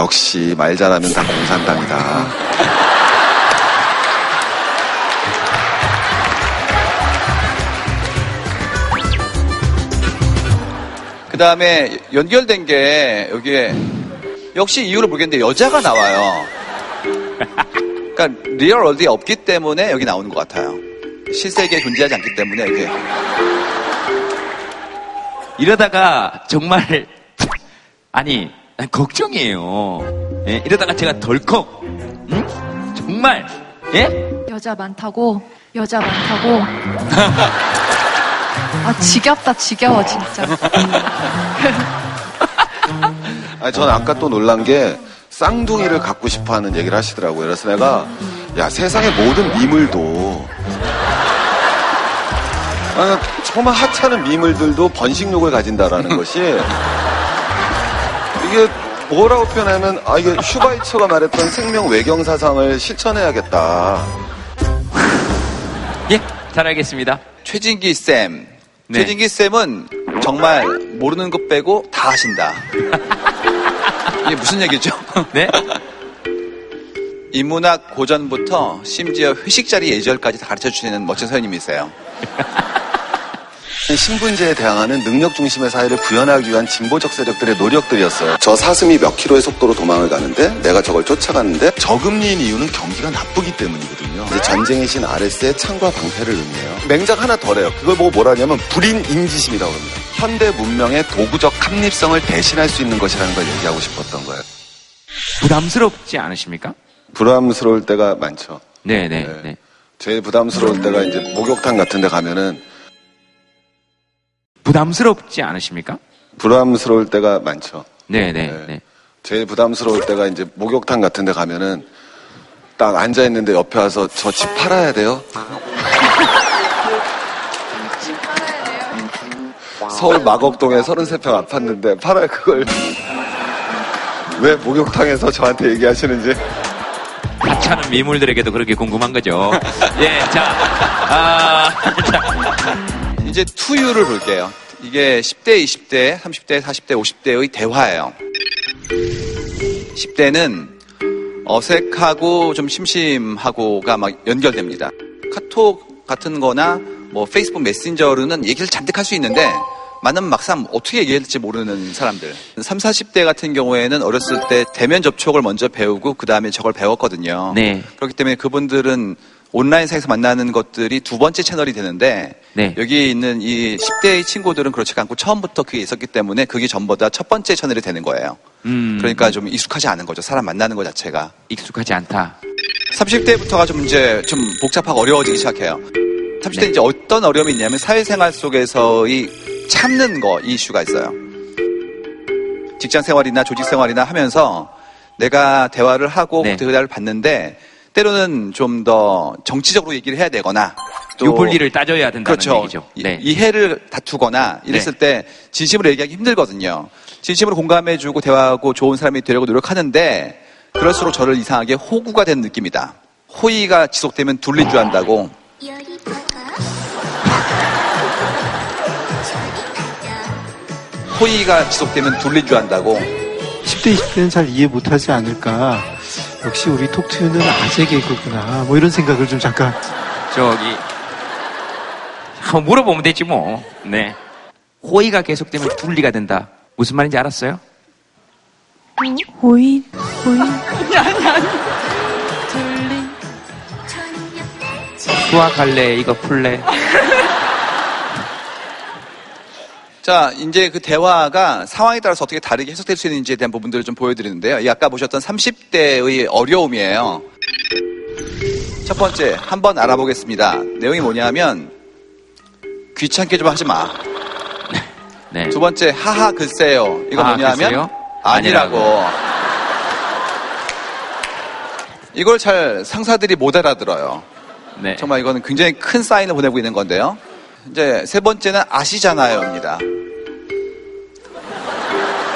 역시 말 잘하면 다 공산당이다. 그 다음에 연결된 게 여기에 역시 이유를 모르겠는데 여자가 나와요. 그러니까 real world에 없기 때문에 여기 나오는 것 같아요. 실세계에 존재하지 않기 때문에 이렇게 이러다가 정말 아니 난 걱정이에요. 예, 이러다가 제가 덜컥 응? 정말 예? 여자 많다고 여자 많다고 아 지겹다 지겨워 진짜 아니, 저는 아까 또 놀란 게 쌍둥이를 갖고 싶어 하는 얘기를 하시더라고요. 그래서 내가, 야, 세상의 모든 미물도, 아니, 정말 하찮은 미물들도 번식력을 가진다라는 것이, 이게 뭐라고 표현하면, 아, 이게 슈바이처가 말했던 생명 외경 사상을 실천해야겠다. 예, 잘 알겠습니다. 최진기 쌤. 네. 최진기 쌤은 정말 모르는 것 빼고 다 하신다. 이게 무슨 얘기죠? 네? 인문학 고전부터 심지어 회식 자리 예절까지 다 가르쳐 주시는 멋진 선생님이세요. 신분제에 대항하는 능력 중심의 사회를 구현하기 위한 진보적 세력들의 노력들이었어요. 저 사슴이 몇 킬로의 속도로 도망을 가는데 내가 저걸 쫓아가는데 저금리인 이유는 경기가 나쁘기 때문이거든요. 이제 전쟁의 신 아레스의 창과 방패를 의미해요. 맹작 하나 덜해요. 그걸 보고 뭐라냐면 불인 인지심이라고 합니다. 현대 문명의 도구적 합립성을 대신할 수 있는 것이라는 걸 얘기하고 싶었던 거예요. 부담스럽지 않으십니까? 부담스러울 때가 많죠. 네, 네, 네. 제일 부담스러울 때가 이제 목욕탕 같은 데 가면은 부담스럽지 않으십니까? 부담스러울 때가 많죠. 네, 네, 네. 제일 부담스러울 때가 이제 목욕탕 같은 데 가면은 딱 앉아 있는데 옆에 와서 저 집 팔아야 돼요? 서울 마곡동에 33평 아팠는데 팔아야 그걸 왜 목욕탕에서 저한테 얘기하시는지 하찮은 미물들에게도 그렇게 궁금한 거죠. 예, 자, 아, 이제 투유를 볼게요. 이게 10대, 20대, 30대, 40대, 50대의 대화예요. 10대는 어색하고 좀 심심하고가 막 연결됩니다. 카톡 같은 거나 뭐 페이스북 메신저로는 얘기를 잔뜩 할 수 있는데 많은 막상 어떻게 얘기해야 될지 모르는 사람들. 3, 40대 같은 경우에는 어렸을 때 대면 접촉을 먼저 배우고 그 다음에 저걸 배웠거든요. 네. 그렇기 때문에 그분들은 온라인상에서 만나는 것들이 두 번째 채널이 되는데 네. 여기 있는 이 10대의 친구들은 그렇지 않고 처음부터 그게 있었기 때문에 그게 전부 다첫 번째 채널이 되는 거예요. 음, 그러니까 좀 익숙하지 않은 거죠. 사람 만나는 것 자체가. 익숙하지 않다. 30대부터가 좀 이제 좀 복잡하고 어려워지기 시작해요. 30대 이제 어떤 어려움이 있냐면 사회생활 속에서의 참는 거이 이슈가 있어요. 직장 생활이나 조직 생활이나 하면서 내가 대화를 하고 그 대화를 받는데 때로는 좀 더 정치적으로 얘기를 해야 되거나 또 유불리를 따져야 된다는 그렇죠. 얘기죠. 이- 네. 이해를 다투거나 이랬을 때 진심으로 얘기하기 힘들거든요. 진심으로 공감해주고 대화하고 좋은 사람이 되려고 노력하는데 그럴수록 저를 이상하게 호구가 되는 느낌이다. 호의가 지속되면 둘린 줄 안다고. 호의가 지속되면 둘린 줄 안다고. 10대, 20대는 잘 이해 못하지 않을까. 역시 우리 톡투유는 아재 개그구나. 뭐 이런 생각을 좀 잠깐. 저기 한번 물어보면 되지 뭐. 네. 호의가 계속되면 둘리가 된다. 무슨 말인지 알았어요? 호의, 호의. 아니, 아니. 둘리. 수학할래? 이거 풀래? 자, 이제 그 대화가 상황에 따라서 어떻게 다르게 해석될 수 있는지에 대한 부분들을 좀 보여드리는데요. 이 아까 보셨던 30대의 어려움이에요. 첫 번째, 한번 알아보겠습니다. 내용이 뭐냐면, 귀찮게 좀 하지 마. 네. 두 번째, 하하, 글쎄요. 이거 하하, 뭐냐면, 글쎄요? 아니라고. 이걸 잘 상사들이 못 알아들어요. 네. 정말 이거는 굉장히 큰 사인을 보내고 있는 건데요. 이제 세 번째는 아시잖아요입니다.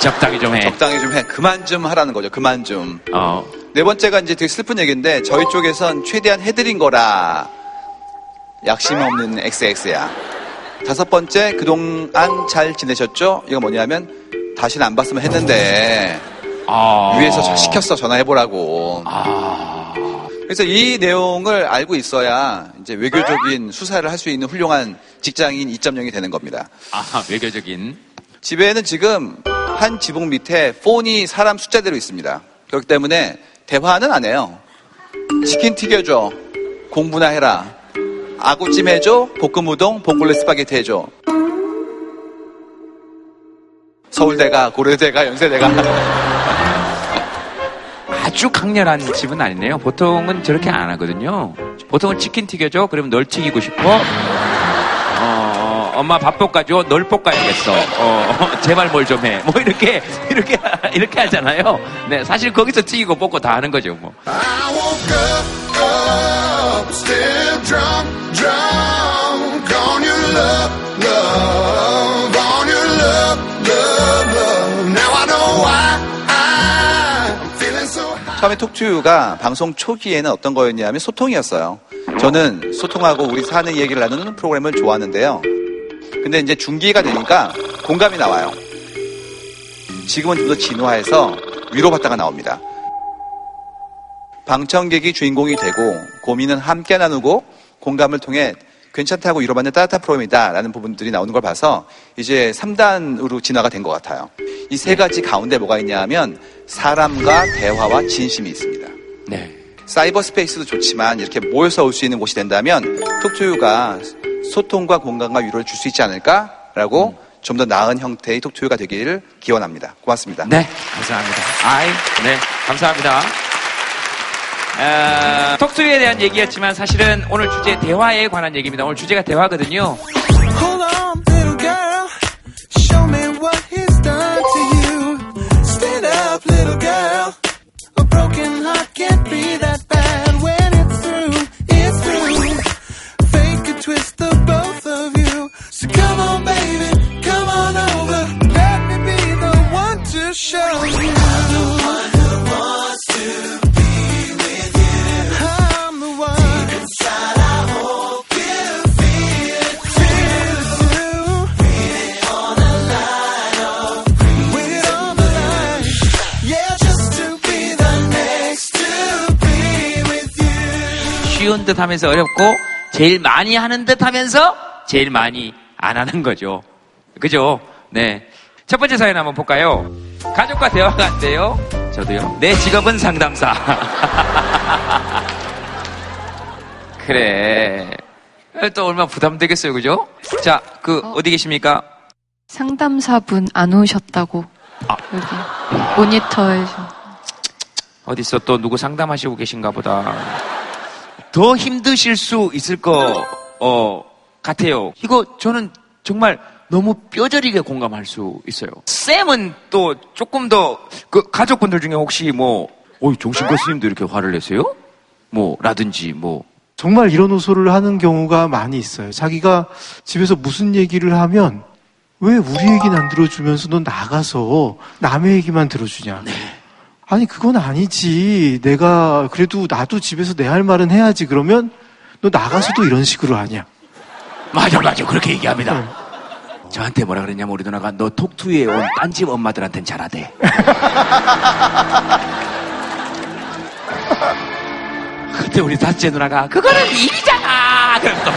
적당히 좀 해. 적당히 좀 해. 그만 좀 하라는 거죠. 그만 좀. 어. 네 번째가 이제 되게 슬픈 얘기인데 저희 쪽에선 최대한 해드린 거라 약심 없는 XX야. 다섯 번째 그동안 잘 지내셨죠? 이거 뭐냐면 다시는 안 봤으면 했는데 아. 위에서 저 시켰어 전화해보라고. 아. 그래서 이 내용을 알고 있어야 이제 외교적인 수사를 할 수 있는 훌륭한 직장인 2.0이 되는 겁니다. 아, 외교적인. 집에는 지금 한 지붕 밑에 폰이 사람 숫자대로 있습니다. 그렇기 때문에 대화는 안 해요. 치킨 튀겨줘. 공부나 해라. 아구찜 해줘. 볶음 우동, 봉골레 스파게티 해줘. 서울대가, 고려대가, 연세대가. 아주 강렬한 집은 아니네요. 보통은 저렇게 안 하거든요. 보통은 치킨 튀겨줘? 그러면 널 튀기고 싶어? 어, 엄마 밥 볶아줘? 널 볶아야겠어. 어, 제발 뭘 좀 해. 뭐 이렇게, 이렇게, 이렇게 하잖아요. 네, 사실 거기서 튀기고 볶고 다 하는 거죠, 뭐. 처음에 톡투유가 방송 초기에는 어떤 거였냐면 소통이었어요. 저는 소통하고 우리 사는 얘기를 나누는 프로그램을 좋아하는데요. 근데 이제 중기가 되니까 공감이 나와요. 지금은 좀 더 진화해서 위로받다가 나옵니다. 방청객이 주인공이 되고 고민은 함께 나누고 공감을 통해 괜찮다고 위로받는 따뜻한 프로그램이다 라는 부분들이 나오는 걸 봐서 이제 3단으로 진화가 된 것 같아요. 이 세 가지 가운데 뭐가 있냐 하면 사람과 대화와 진심이 있습니다. 네. 사이버 스페이스도 좋지만 이렇게 모여서 올 수 있는 곳이 된다면 톡투유가 소통과 공감과 위로를 줄 수 있지 않을까라고 좀더 나은 형태의 톡투유가 되기를 기원합니다. 고맙습니다. 네, 감사합니다. 아이, 네, 감사합니다. 아, 톡투에 대한 얘기였지만 사실은 오늘 주제 대화에 관한 얘기입니다. 오늘 주제가 대화거든요. Hold on, little girl. Show me what he's done to you. Stand up, little girl. A broken heart can't be that bad when it's through. It's through. Fake a twist of both of you. So come on, baby, come on over. Let me be the one to show you. 쉬운 듯 하면서 어렵고 제일 많이 하는 듯 하면서 제일 많이 안 하는 거죠. 그죠? 네. 첫 번째 사연 한번 볼까요? 가족과 대화가 안 돼요? 저도요. 내 직업은 상담사. 그래. 또 얼마나 부담되겠어요, 그죠? 자, 그, 어. 디 계십니까? 상담사분 안 오셨다고. 아. 여기 모니터에서. 어디서 또 누구 상담하시고 계신가 보다. 더 힘드실 수 있을 거, 어, 같아요. 이거 저는 정말 너무 뼈저리게 공감할 수 있어요. 쌤은 또 조금 더, 그 가족분들 중에 혹시 뭐, 어이, 정신과 스님도 이렇게 화를 내세요? 뭐, 라든지 뭐. 정말 이런 호소를 하는 경우가 많이 있어요. 자기가 집에서 무슨 얘기를 하면 왜 우리 얘기는 안 들어주면서 너 나가서 남의 얘기만 들어주냐. 네. 아니 그건 아니지. 내가 그래도 나도 집에서 내 할 말은 해야지. 그러면 너 나가서도 이런 식으로 하냐. 맞아, 맞아. 그렇게 얘기합니다. 저한테 뭐라 그랬냐면 우리 누나가 너 톡투에 온 딴 집 엄마들한텐 잘하대. 그때 우리 다째 누나가 그거는 일이잖아. 그랬어.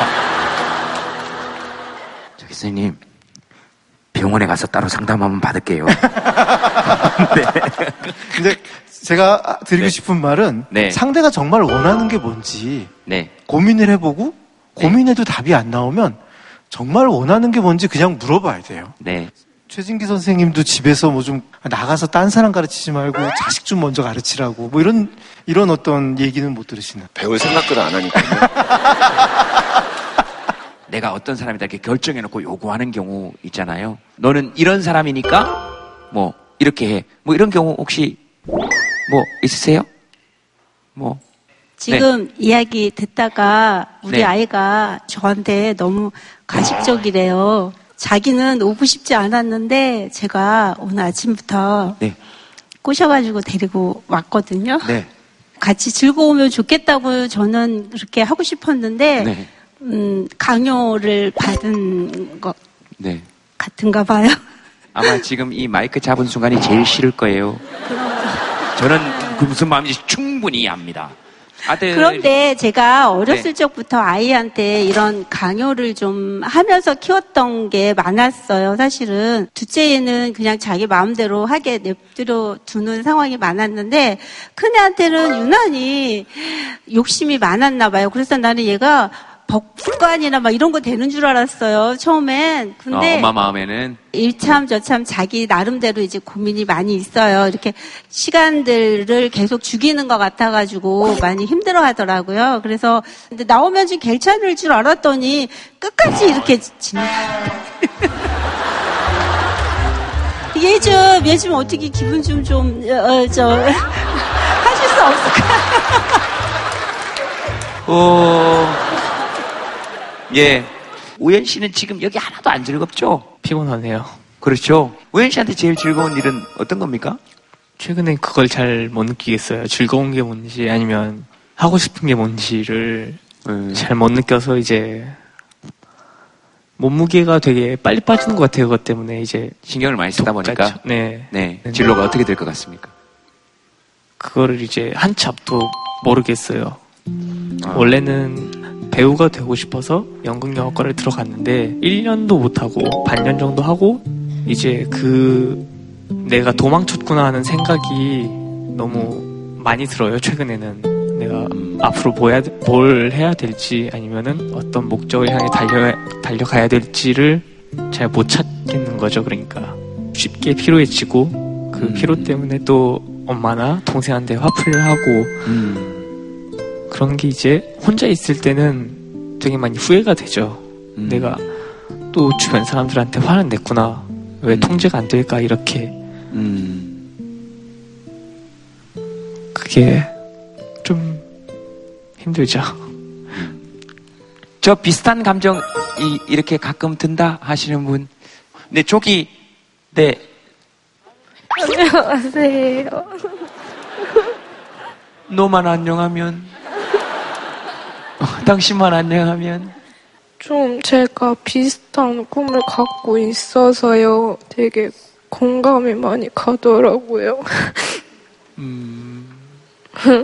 저기 선생님 병원에 가서 따로 상담 한번 받을게요. 근데 제가 드리고 싶은 말은 네. 상대가 정말 원하는 게 뭔지 네. 고민을 해보고 고민해도 답이 안 나오면 정말 원하는 게 뭔지 그냥 물어봐야 돼요. 네. 최진기 선생님도 집에서 뭐 좀 나가서 딴 사람 가르치지 말고 자식 좀 먼저 가르치라고 뭐 이런 이런 어떤 얘기는 못 들으시나? 배울 생각들은 안 하니까. 내가 어떤 사람이다 이렇게 결정해놓고 요구하는 경우 있잖아요. 너는 이런 사람이니까 뭐 이렇게 해. 뭐 이런 경우 혹시 뭐 있으세요? 뭐 지금 이야기 듣다가 우리 네. 아이가 저한테 너무 가식적이래요. 자기는 오고 싶지 않았는데 제가 오늘 아침부터 네. 꼬셔가지고 데리고 왔거든요. 네. 같이 즐거우면 좋겠다고 저는 그렇게 하고 싶었는데 네. 음, 강요를 받은 것 네. 같은가 봐요. 아마 지금 이 마이크 잡은 순간이 제일 싫을 거예요. 저는 그 무슨 마음인지 충분히 압니다. 아들 그런데 제가 어렸을 네. 적부터 아이한테 이런 강요를 좀 하면서 키웠던 게 많았어요. 사실은 둘째는 그냥 자기 마음대로 하게 냅두려 두는 상황이 많았는데 큰애한테는 유난히 욕심이 많았나 봐요. 그래서 나는 얘가 법관이나 막 이런 거 되는 줄 알았어요. 처음엔. 근데 어, 엄마 마음에는 일참 저참 자기 나름대로 이제 고민이 많이 있어요. 이렇게 시간들을 계속 죽이는 것 같아가지고 많이 힘들어 하더라고요. 그래서 근데 나오면 좀 괜찮을 줄 알았더니 끝까지 이렇게 진... 얘 좀, 얘 좀 어떻게 기분 좀 좀, 어, 저, 하실 수 없을까? 어, 예. 우현 씨는 지금 여기 하나도 안 즐겁죠? 피곤하네요. 그렇죠. 우현 씨한테 제일 즐거운 일은 어떤 겁니까? 최근에 그걸 잘 못 느끼겠어요. 즐거운 게 뭔지 아니면 하고 싶은 게 뭔지를 음. 잘못 느껴서 이제 몸무게가 되게 빨리 빠지는 것 같아요. 그것 때문에 이제 신경을 많이 쓰다 보니까. 독같죠. 네. 네. 진로가 어떻게 될 것 같습니까? 그거를 이제 한치 앞도 모르겠어요. 아. 원래는 배우가 되고 싶어서 연극영화과를 들어갔는데 1년도 못하고 반년 정도 하고 이제 그 내가 도망쳤구나 하는 생각이 너무 많이 들어요. 최근에는 내가 앞으로 뭐 해야, 뭘 해야 될지 아니면은 어떤 목적을 향해 달려, 달려가야 될지를 잘 못 찾겠는 거죠. 그러니까 쉽게 피로해지고 그 피로 때문에 또 엄마나 동생한테 화풀이를 하고 그런 게 이제 혼자 있을 때는 되게 많이 후회가 되죠. 내가 또 주변 사람들한테 화를 냈구나. 왜 통제가 안 될까 이렇게. 그게 좀 힘들죠. 저 비슷한 감정 이, 이렇게 가끔 든다 하시는 분. 네, 조기, 네. 안녕하세요. 너만 안녕하면, 어, 당신만 안녕하면, 좀 제가 비슷한 꿈을 갖고 있어서요. 되게 공감이 많이 가더라고요. 음,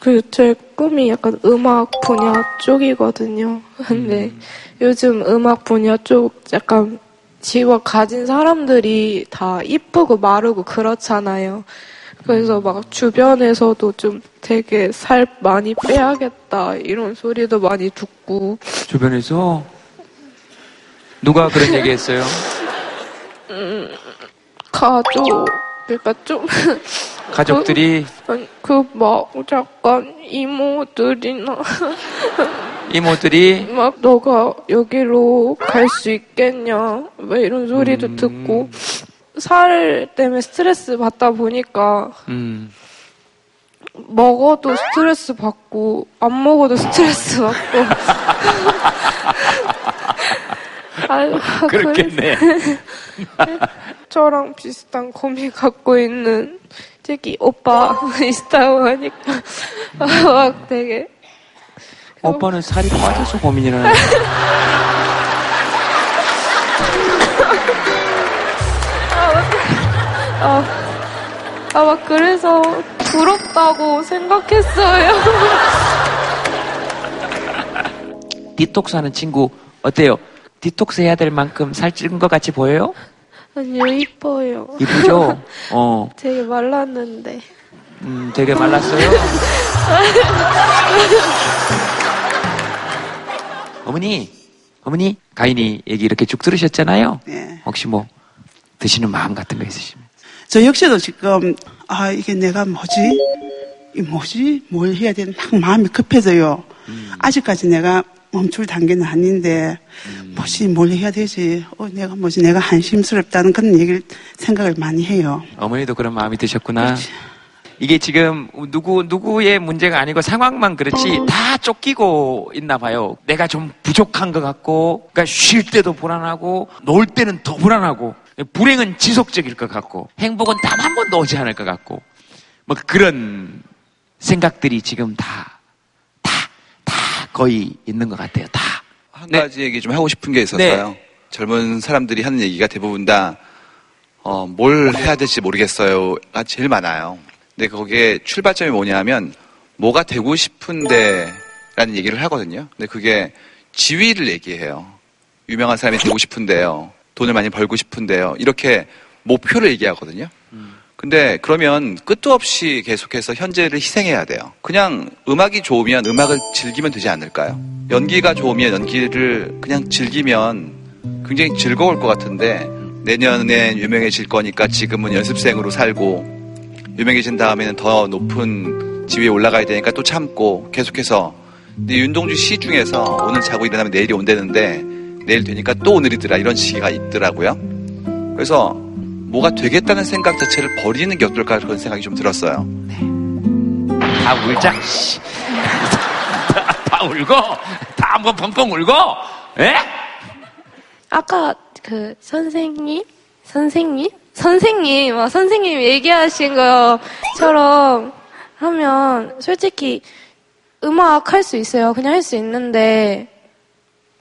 그제 꿈이 약간 음악 분야 쪽이거든요. 근데 요즘 음악 분야 쪽 약간 직업 가진 사람들이 다 이쁘고 마르고 그렇잖아요. 그래서 막 주변에서도 좀 되게 살 많이 빼야겠다 이런 소리도 많이 듣고. 주변에서? 누가 그런 얘기 했어요? 음, 가족. 그러니까 좀 가족들이? 그막 약간 이모들이나 이모들이? 막 너가 여기로 갈 수 있겠냐? 왜 이런 소리도 듣고 살 때문에 스트레스 받다 보니까 음, 먹어도 스트레스 받고 안 먹어도 스트레스 받고 아유, 그렇겠네. 저랑 비슷한 고민 갖고 있는 저기 오빠 있다고 하니까 막 되게 오빠는 살이 빠져서 고민이라는. 아, 아, 막 그래서 부럽다고 생각했어요. 디톡스 하는 친구 어때요? 디톡스 해야 될 만큼 살찐 것 같이 보여요? 아니요, 이뻐요. 이쁘죠? 어, 되게 말랐는데. 음, 되게 말랐어요. 어머니, 어머니, 가인이 얘기 이렇게 쭉 들으셨잖아요. 네. 혹시 뭐 드시는 마음 같은 거 있으시면? 저 역시도 지금 아 이게 내가 뭐지 이 뭐지 뭘 해야 되나 막 마음이 급해져요. 아직까지 내가 멈출 단계는 아닌데 뭐지 뭘 해야 되지? 어 내가 뭐지 내가 한심스럽다는 그런 얘기를 생각을 많이 해요. 어머니도 그런 마음이 드셨구나. 이게 지금 누구 누구의 문제가 아니고 상황만 그렇지 다 쫓기고 있나 봐요. 내가 좀 부족한 것 같고, 그러니까 쉴 때도 불안하고, 놀 때는 더 불안하고, 불행은 지속적일 것 같고, 행복은 단 한 번도 오지 않을 것 같고, 뭐 그런 생각들이 지금 다, 다, 다 거의 있는 것 같아요. 다. 한 가지 얘기 좀 하고 싶은 게 있어서요. 젊은 사람들이 하는 얘기가 대부분 다, 어, 뭘 해야 될지 모르겠어요 가 제일 많아요. 근데 거기에 출발점이 뭐냐면, 뭐가 되고 싶은데, 라는 얘기를 하거든요. 근데 그게 지위를 얘기해요. 유명한 사람이 되고 싶은데요. 돈을 많이 벌고 싶은데요. 이렇게 목표를 얘기하거든요. 근데 그러면 끝도 없이 계속해서 현재를 희생해야 돼요. 그냥 음악이 좋으면 음악을 즐기면 되지 않을까요? 연기가 좋으면 연기를 그냥 즐기면 굉장히 즐거울 것 같은데 내년엔 유명해질 거니까 지금은 연습생으로 살고 유명해진 다음에는 더 높은 지위에 올라가야 되니까 또 참고 계속해서 근데 윤동주 시 중에서 오늘 자고 일어나면 내일이 온다는데 내일 되니까 또 오늘이더라 이런 시가 있더라고요. 그래서 뭐가 되겠다는 생각 자체를 버리는 게 어떨까 그런 생각이 좀 들었어요. 다 울자. 씨. 다 울고, 다 한번 펑펑 울고, 예? 아까 그 선생님? 선생님? 선생님, 아, 선생님 얘기하신 것처럼 하면 솔직히 음악 할 수 있어요. 그냥 할 수 있는데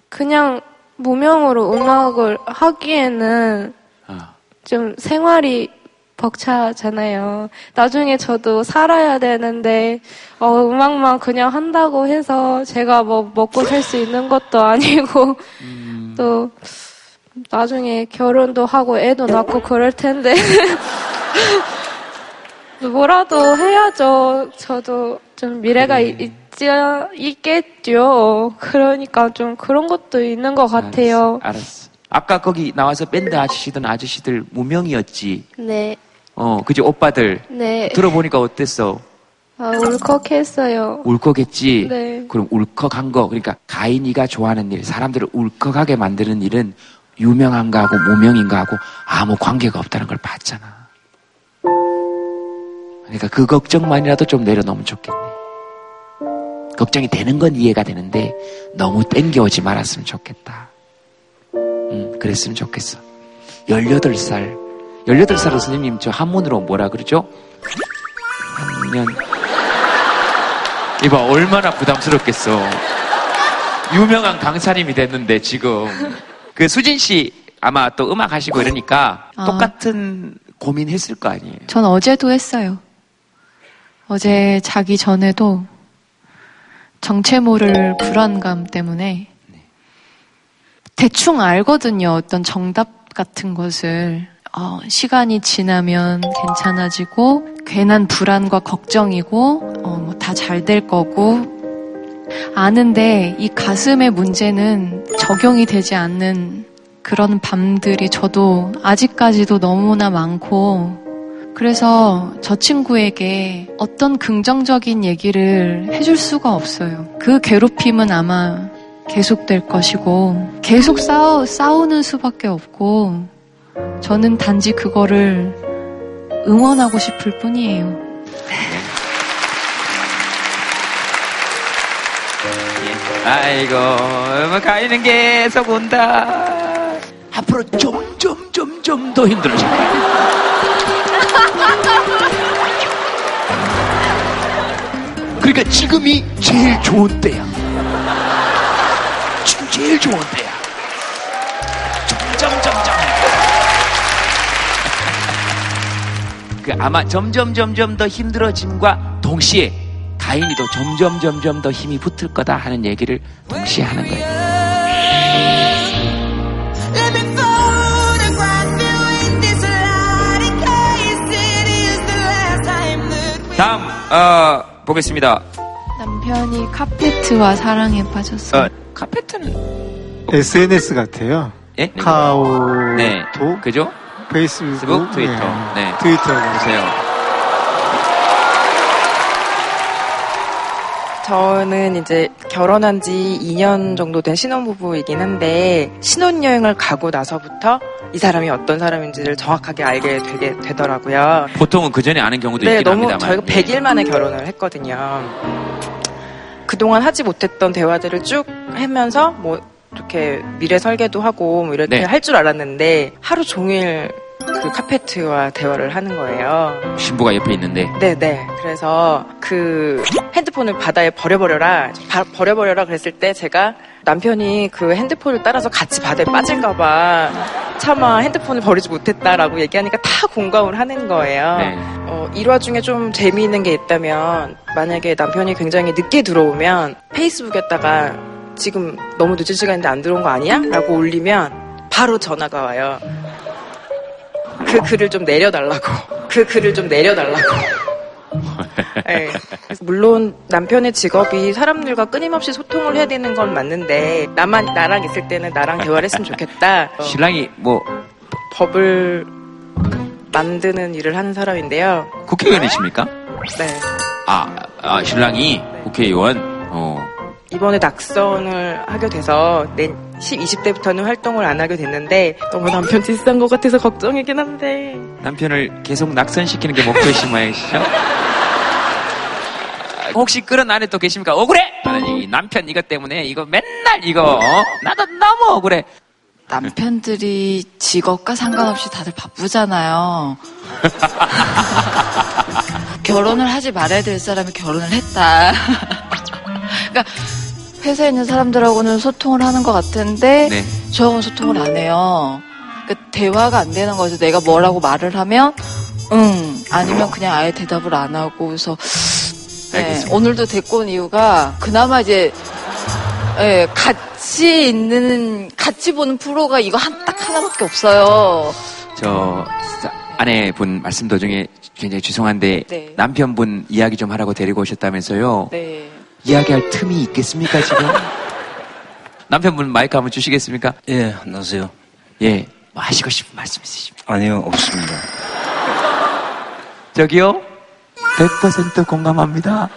그냥 무명으로 음악을 하기에는 좀 생활이 벅차잖아요. 나중에 저도 살아야 되는데 어, 음악만 그냥 한다고 해서 제가 뭐 먹고 살 수 있는 것도 아니고 또 나중에 결혼도 하고 애도 낳고 그럴 텐데 뭐라도 해야죠. 저도 좀 미래가 있, 있지, 있겠죠. 그러니까 좀 그런 것도 있는 것 같아요. 알았어. 아까 거기 나와서 밴드 아저씨든 아저씨들 무명이었지. 네, 어, 그지 오빠들. 네. 들어보니까 어땠어? 아, 울컥했어요. 울컥했지. 네. 그럼 울컥한 거, 그러니까 가인이가 좋아하는 일, 사람들을 울컥하게 만드는 일은 유명한가 하고 무명인가 하고 아무 관계가 없다는 걸 봤잖아. 그러니까 그 걱정만이라도 좀 내려놓으면 좋겠네. 걱정이 되는 건 이해가 되는데 너무 땡겨오지 말았으면 좋겠다. 음, 그랬으면 좋겠어. 18살. 18살로 선생님 저 한문으로 뭐라 그러죠? 한년. 이봐, 얼마나 부담스럽겠어. 유명한 강사님이 됐는데 지금. 그 수진 씨 아마 또 음악 하시고 이러니까 아. 똑같은 고민했을 거 아니에요. 전 어제도 했어요. 어제 자기 전에도 정체 모를 불안감 때문에 대충 알거든요. 어떤 정답 같은 것을. 어, 시간이 지나면 괜찮아지고, 괜한 불안과 걱정이고, 어, 뭐 다잘 될 거고, 아는데 이 가슴의 문제는 적용이 되지 않는 그런 밤들이 저도 아직까지도 너무나 많고, 그래서 저 친구에게 어떤 긍정적인 얘기를 해줄 수가 없어요. 그 괴롭힘은 아마 계속될 것이고, 계속 싸우, 싸우는 수밖에 없고, 저는 단지 그거를 응원하고 싶을 뿐이에요. 아이고, 뭐 가이는 계속 온다. 앞으로 점점, 점점 더 힘들어질 거야. 그러니까 지금이 제일 좋은 때야. 제일 좋은 때야. 점점 점점. 그 아마 점점 점점 더 힘들어짐과 동시에 가인이도 점점 점점 더 힘이 붙을 거다 하는 얘기를 동시에 하는 거예요. 다음 어, 보겠습니다. 남편이 카페트와 사랑에 빠졌어요. 어, 카페트는 SNS 같아요. 예? 카오, 네, 톡, 그죠? 페이스북, 페이스북, 트위터, 네. 트위터. 보세요. 저는 이제 결혼한 지 2년 정도 된 신혼부부이긴 한데 신혼여행을 가고 나서부터 이 사람이 어떤 사람인지를 정확하게 알게 되게 되더라고요. 보통은 그 전에 아는 경우도 네, 있긴 너무 합니다만. 저희가 100일 만에 결혼을 했거든요. 그동안 하지 못했던 대화들을 쭉 하면서 뭐 이렇게 미래 설계도 하고 뭐 이렇게 네. 할 줄 알았는데 하루 종일 그 카페트와 대화를 하는 거예요. 신부가 옆에 있는데 네네. 그래서 그 핸드폰을 바다에 버려버려라. 바- 버려버려라 그랬을 때 제가 남편이 그 핸드폰을 따라서 같이 바다에 빠질까봐 차마 핸드폰을 버리지 못했다라고 얘기하니까 다 공감을 하는 거예요. 네. 어, 일화 중에 좀 재미있는 게 있다면 만약에 남편이 굉장히 늦게 들어오면 페이스북에다가 지금 너무 늦은 시간인데 안 들어온 거 아니야? 라고 올리면 바로 전화가 와요. 그 글을 좀 내려달라고. 그 글을 좀 내려달라고. 네. 물론 남편의 직업이 사람들과 끊임없이 소통을 해야 되는 건 맞는데 나만 나랑 있을 때는 나랑 대화를 했으면 좋겠다. 어, 신랑이 뭐 법을 만드는 일을 하는 사람인데요. 국회의원이십니까? 네. 아, 아, 신랑이 국회의원. 어. 이번에 낙선을 하게 돼서 내 10, 20대부터는 활동을 안 하게 됐는데 너무 남편 뒷산 것 같아서 걱정이긴 한데 남편을 계속 낙선시키는 게 목표이신 모양이시죠? 혹시 그런 아내 또 계십니까? 억울해! 나는 이 남편 이것 때문에 이거 맨날 이거 어? 나도 너무 억울해. 남편들이 직업과 상관없이 다들 바쁘잖아요. 결혼을 하지 말아야 될 사람이 결혼을 했다. 그러니까 회사에 있는 사람들하고는 소통을 하는 것 같은데 네. 저하고는 소통을 안 해요. 그러니까 대화가 안 되는 거죠. 내가 뭐라고 말을 하면 응 아니면 그냥 아예 대답을 안 하고 그래서 네. 오늘도 데리고 온 이유가 그나마 이제 예, 같이 있는 같이 보는 프로가 이거 한 딱 하나밖에 없어요. 저 사- 아내분 말씀 도중에 굉장히 죄송한데 네. 남편분 이야기 좀 하라고 데리고 오셨다면서요? 네. 이야기할 틈이 있겠습니까 지금? 남편분 마이크 한번 주시겠습니까? 예, 안녕하세요. 예, 뭐 하시고 싶은 말씀 있으십니까? 아니요, 없습니다. 저기요? 100% 공감합니다.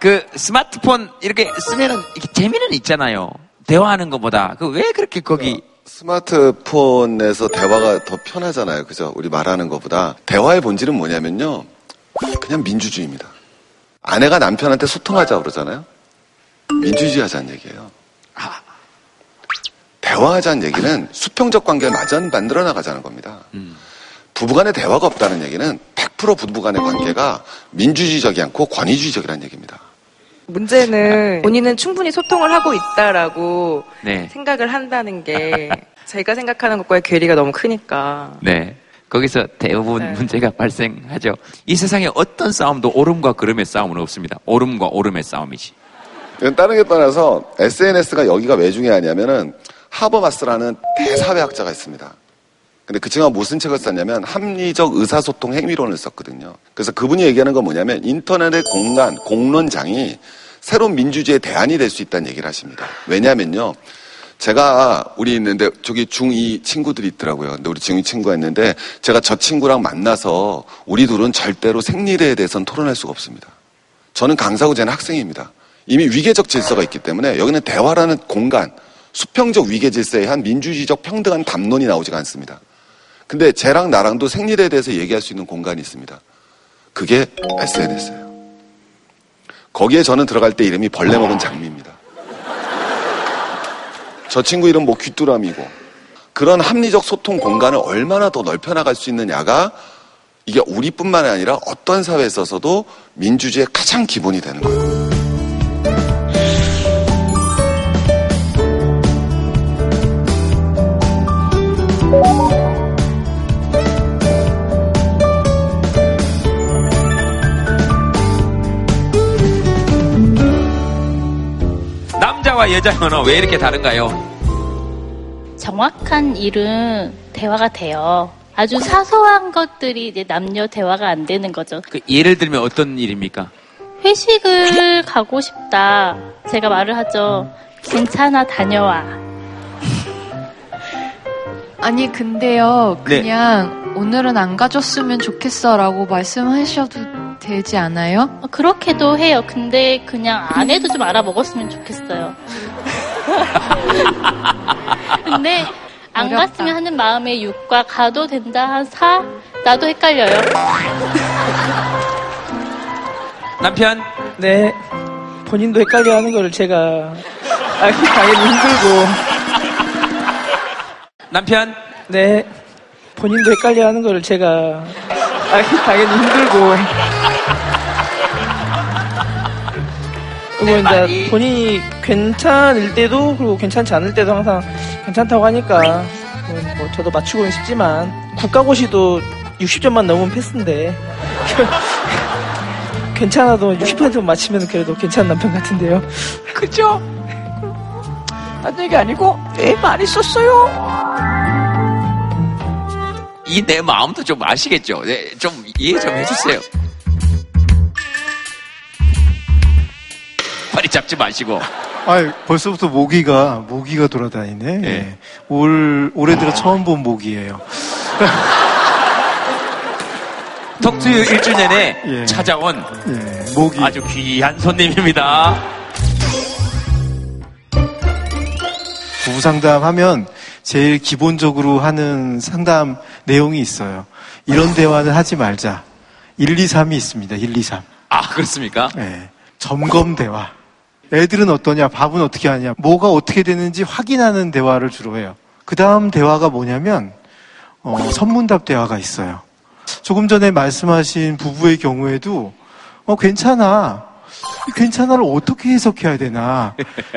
그 스마트폰 이렇게 쓰면은 이게 재미는 있잖아요. 대화하는 것보다 그 왜 그렇게 거기 스마트폰에서 대화가 더 편하잖아요. 그죠? 우리 말하는 것보다. 대화의 본질은 뭐냐면요. 그냥 민주주의입니다. 아내가 남편한테 소통하자 그러잖아요. 민주주의 하자는 얘기예요. 대화하자는 얘기는 수평적 관계를 마저 만들어 나가자는 겁니다. 부부간의 대화가 없다는 얘기는 100% 부부간의 관계가 민주주의적이 않고 권위주의적이라는 얘기입니다. 문제는 본인은 충분히 소통을 하고 있다라고 네. 생각을 한다는 게 제가 생각하는 것과의 괴리가 너무 크니까. 네. 거기서 대부분 문제가 발생하죠. 이 세상에 어떤 싸움도 오름과 그름의 싸움은 없습니다. 오름과 오름의 싸움이지. 다른 게 떠나서 SNS가 여기가 왜 중요하냐면은 하버마스라는 대사회학자가 있습니다. 근데 그 친구가 무슨 책을 썼냐면 합리적 의사소통 행위론을 썼거든요. 그래서 그분이 얘기하는 건 뭐냐면 인터넷의 공간, 공론장이 새로운 민주주의의 대안이 될 수 있다는 얘기를 하십니다. 왜냐면요. 제가 우리 있는데 저기 중2 친구들이 있더라고요. 근데 우리 중2 친구가 있는데 제가 저 친구랑 만나서 우리 둘은 절대로 생리대에 대해서는 토론할 수가 없습니다. 저는 강사고 쟤는 학생입니다. 이미 위계적 질서가 있기 때문에 여기는 대화라는 공간, 수평적 위계 질서에 한 민주주의적 평등한 담론이 나오지가 않습니다. 근데 쟤랑 나랑도 생리대에 대해서 얘기할 수 있는 공간이 있습니다. 그게 SNS예요. 거기에 저는 들어갈 때 이름이 벌레 먹은 장미입니다. 저 친구 이름 뭐 귀뚜라미고 그런 합리적 소통 공간을 얼마나 더 넓혀나갈 수 있느냐가 이게 우리뿐만 아니라 어떤 사회에 있어서도 민주주의의 가장 기본이 되는 거예요. 남자와 여자 언어 왜 이렇게 다른가요? 정확한 일은 대화가 돼요. 아주 사소한 것들이 이제 남녀 대화가 안 되는 거죠. 그 예를 들면 어떤 일입니까? 회식을 가고 싶다. 제가 말을 하죠. 괜찮아, 다녀와. 아니 근데요 네. 그냥 오늘은 안 가줬으면 좋겠어 라고 말씀하셔도 되지 않아요? 어, 그렇게도 해요. 근데 그냥 안 해도 좀 알아먹었으면 좋겠어요. 근데 안 어렵다. 갔으면 하는 마음에 6과 가도 된다 한 4? 나도 헷갈려요. 남편 네. 본인도 헷갈려 하는 거를 제가 알기 당연히 힘들고. 남편 네. 본인도 헷갈려 하는 거를 제가 알기 당연히 힘들고. 그리고 이제 본인이 괜찮을 때도 그리고 괜찮지 않을 때도 항상 괜찮다고 하니까 뭐, 뭐 저도 맞추고는 싶지만 국가고시도 60점만 넘으면 패스인데 괜찮아도 60%만 맞히면 그래도 괜찮은 남편 같은데요. 그죠? 딴 얘기 아니고 애 많이 썼어요. 이 내 마음도 좀 아시겠죠? 네, 좀 이해 좀 해주세요. 빨리 잡지 마시고. 아, 벌써부터 모기가 모기가 돌아다니네. 예. 예. 올 올해 들어 처음 본 모기예요. 덕투유 1주년에 예. 찾아온 예, 모기. 아주 귀한 손님입니다. 부부 상담하면 제일 기본적으로 하는 상담 내용이 있어요. 이런 대화는 하지 말자. 1, 2, 3이 있습니다. 1, 2, 3. 아, 그렇습니까? 네. 점검 대화. 애들은 어떠냐, 밥은 어떻게 하냐, 뭐가 어떻게 되는지 확인하는 대화를 주로 해요. 그 다음 대화가 뭐냐면, 어, 선문답 대화가 있어요. 조금 전에 말씀하신 부부의 경우에도, 어, 괜찮아. 이 괜찮아를 어떻게 해석해야 되나.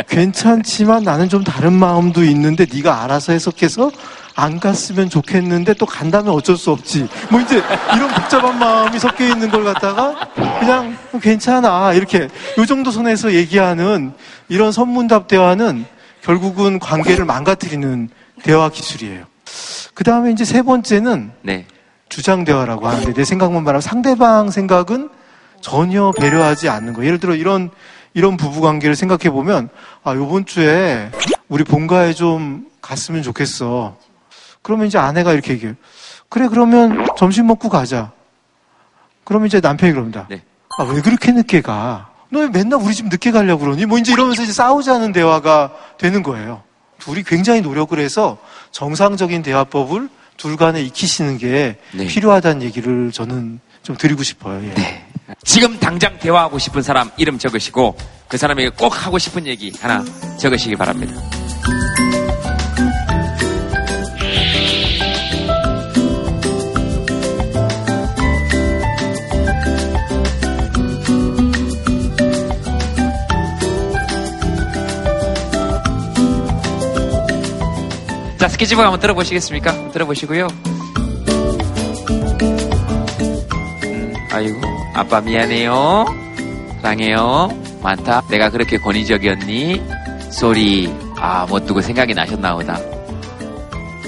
괜찮지만 나는 좀 다른 마음도 있는데 네가 알아서 해석해서 안 갔으면 좋겠는데 또 간다면 어쩔 수 없지. 뭐 이제 이런 복잡한 마음이 섞여 있는 걸 갖다가 그냥 괜찮아. 이렇게 요 정도 선에서 얘기하는 이런 선문답 대화는 결국은 관계를 망가뜨리는 대화 기술이에요. 그 다음에 이제 세 번째는 네. 주장 대화라고 하는데 내 생각만 말하면 상대방 생각은 전혀 배려하지 않는 거. 예를 들어 이런 이런 부부 관계를 생각해 보면 아 요번 주에 우리 본가에 좀 갔으면 좋겠어. 그러면 이제 아내가 이렇게 얘기해요. 그래 그러면 점심 먹고 가자. 그러면 이제 남편이 그럽니다. 아왜 그렇게 늦게 가? 너 왜 맨날 우리 집 늦게 가려고 그러니? 뭐 이제 이러면서 이제 싸우자는 대화가 되는 거예요. 둘이 굉장히 노력을 해서 정상적인 대화법을 둘 간에 익히시는 게 네. 필요하다는 얘기를 저는 좀 드리고 싶어요. 예. 지금 당장 대화하고 싶은 사람 이름 적으시고 그 사람에게 꼭 하고 싶은 얘기 하나 적으시기 바랍니다. 자, 스케치북 한번 들어보시겠습니까? 들어보시고요. 아이고, 아빠 미안해요. 사랑해요. 많다. 내가 그렇게 권위적이었니? 소리, 아, 못 두고 생각이 나셨나 보다.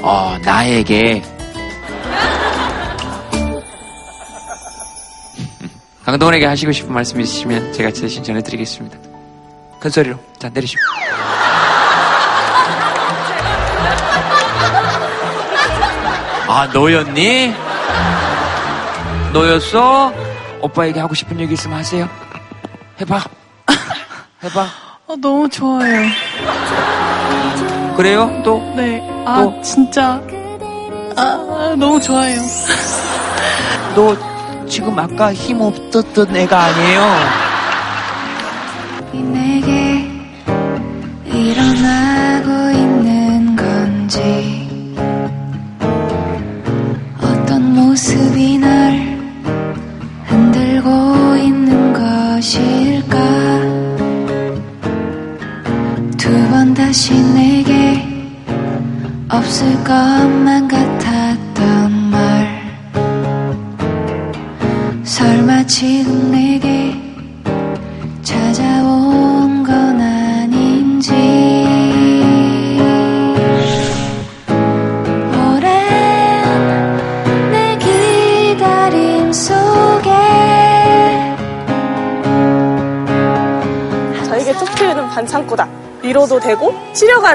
어, 나에게. 강동원에게 하시고 싶은 말씀 있으시면 제가 대신 전해드리겠습니다. 큰 소리로. 자, 내리시고. 아, 너였니? 너였어? 오빠에게 하고 싶은 얘기 있으면 하세요. 해봐. 해봐. 어, 너무 좋아요. 그래요? 또? 네. 아, 진짜. 아, 너무 좋아요. 너 지금 아까 힘 없었던 애가 아니에요?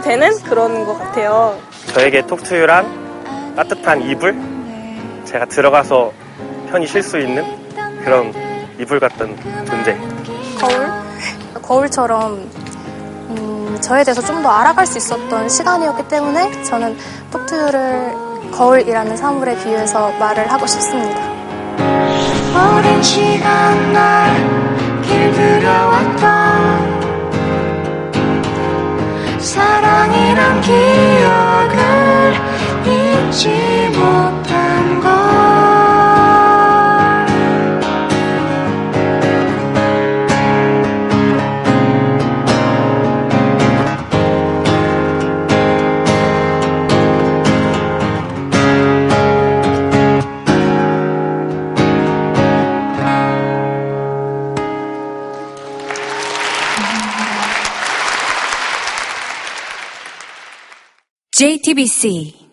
되는 그런 것 같아요. 저에게 톡투유란 따뜻한 이불, 제가 들어가서 편히 쉴 수 있는 그런 이불 같은 존재. 거울? 거울처럼 음, 저에 대해서 좀 더 알아갈 수 있었던 시간이었기 때문에 저는 톡투유를 거울이라는 사물에 비유해서 말을 하고 싶습니다. 오랜 시간 날 길들여왔던 사랑이란 기억을 잊지 못한 걸 JTBC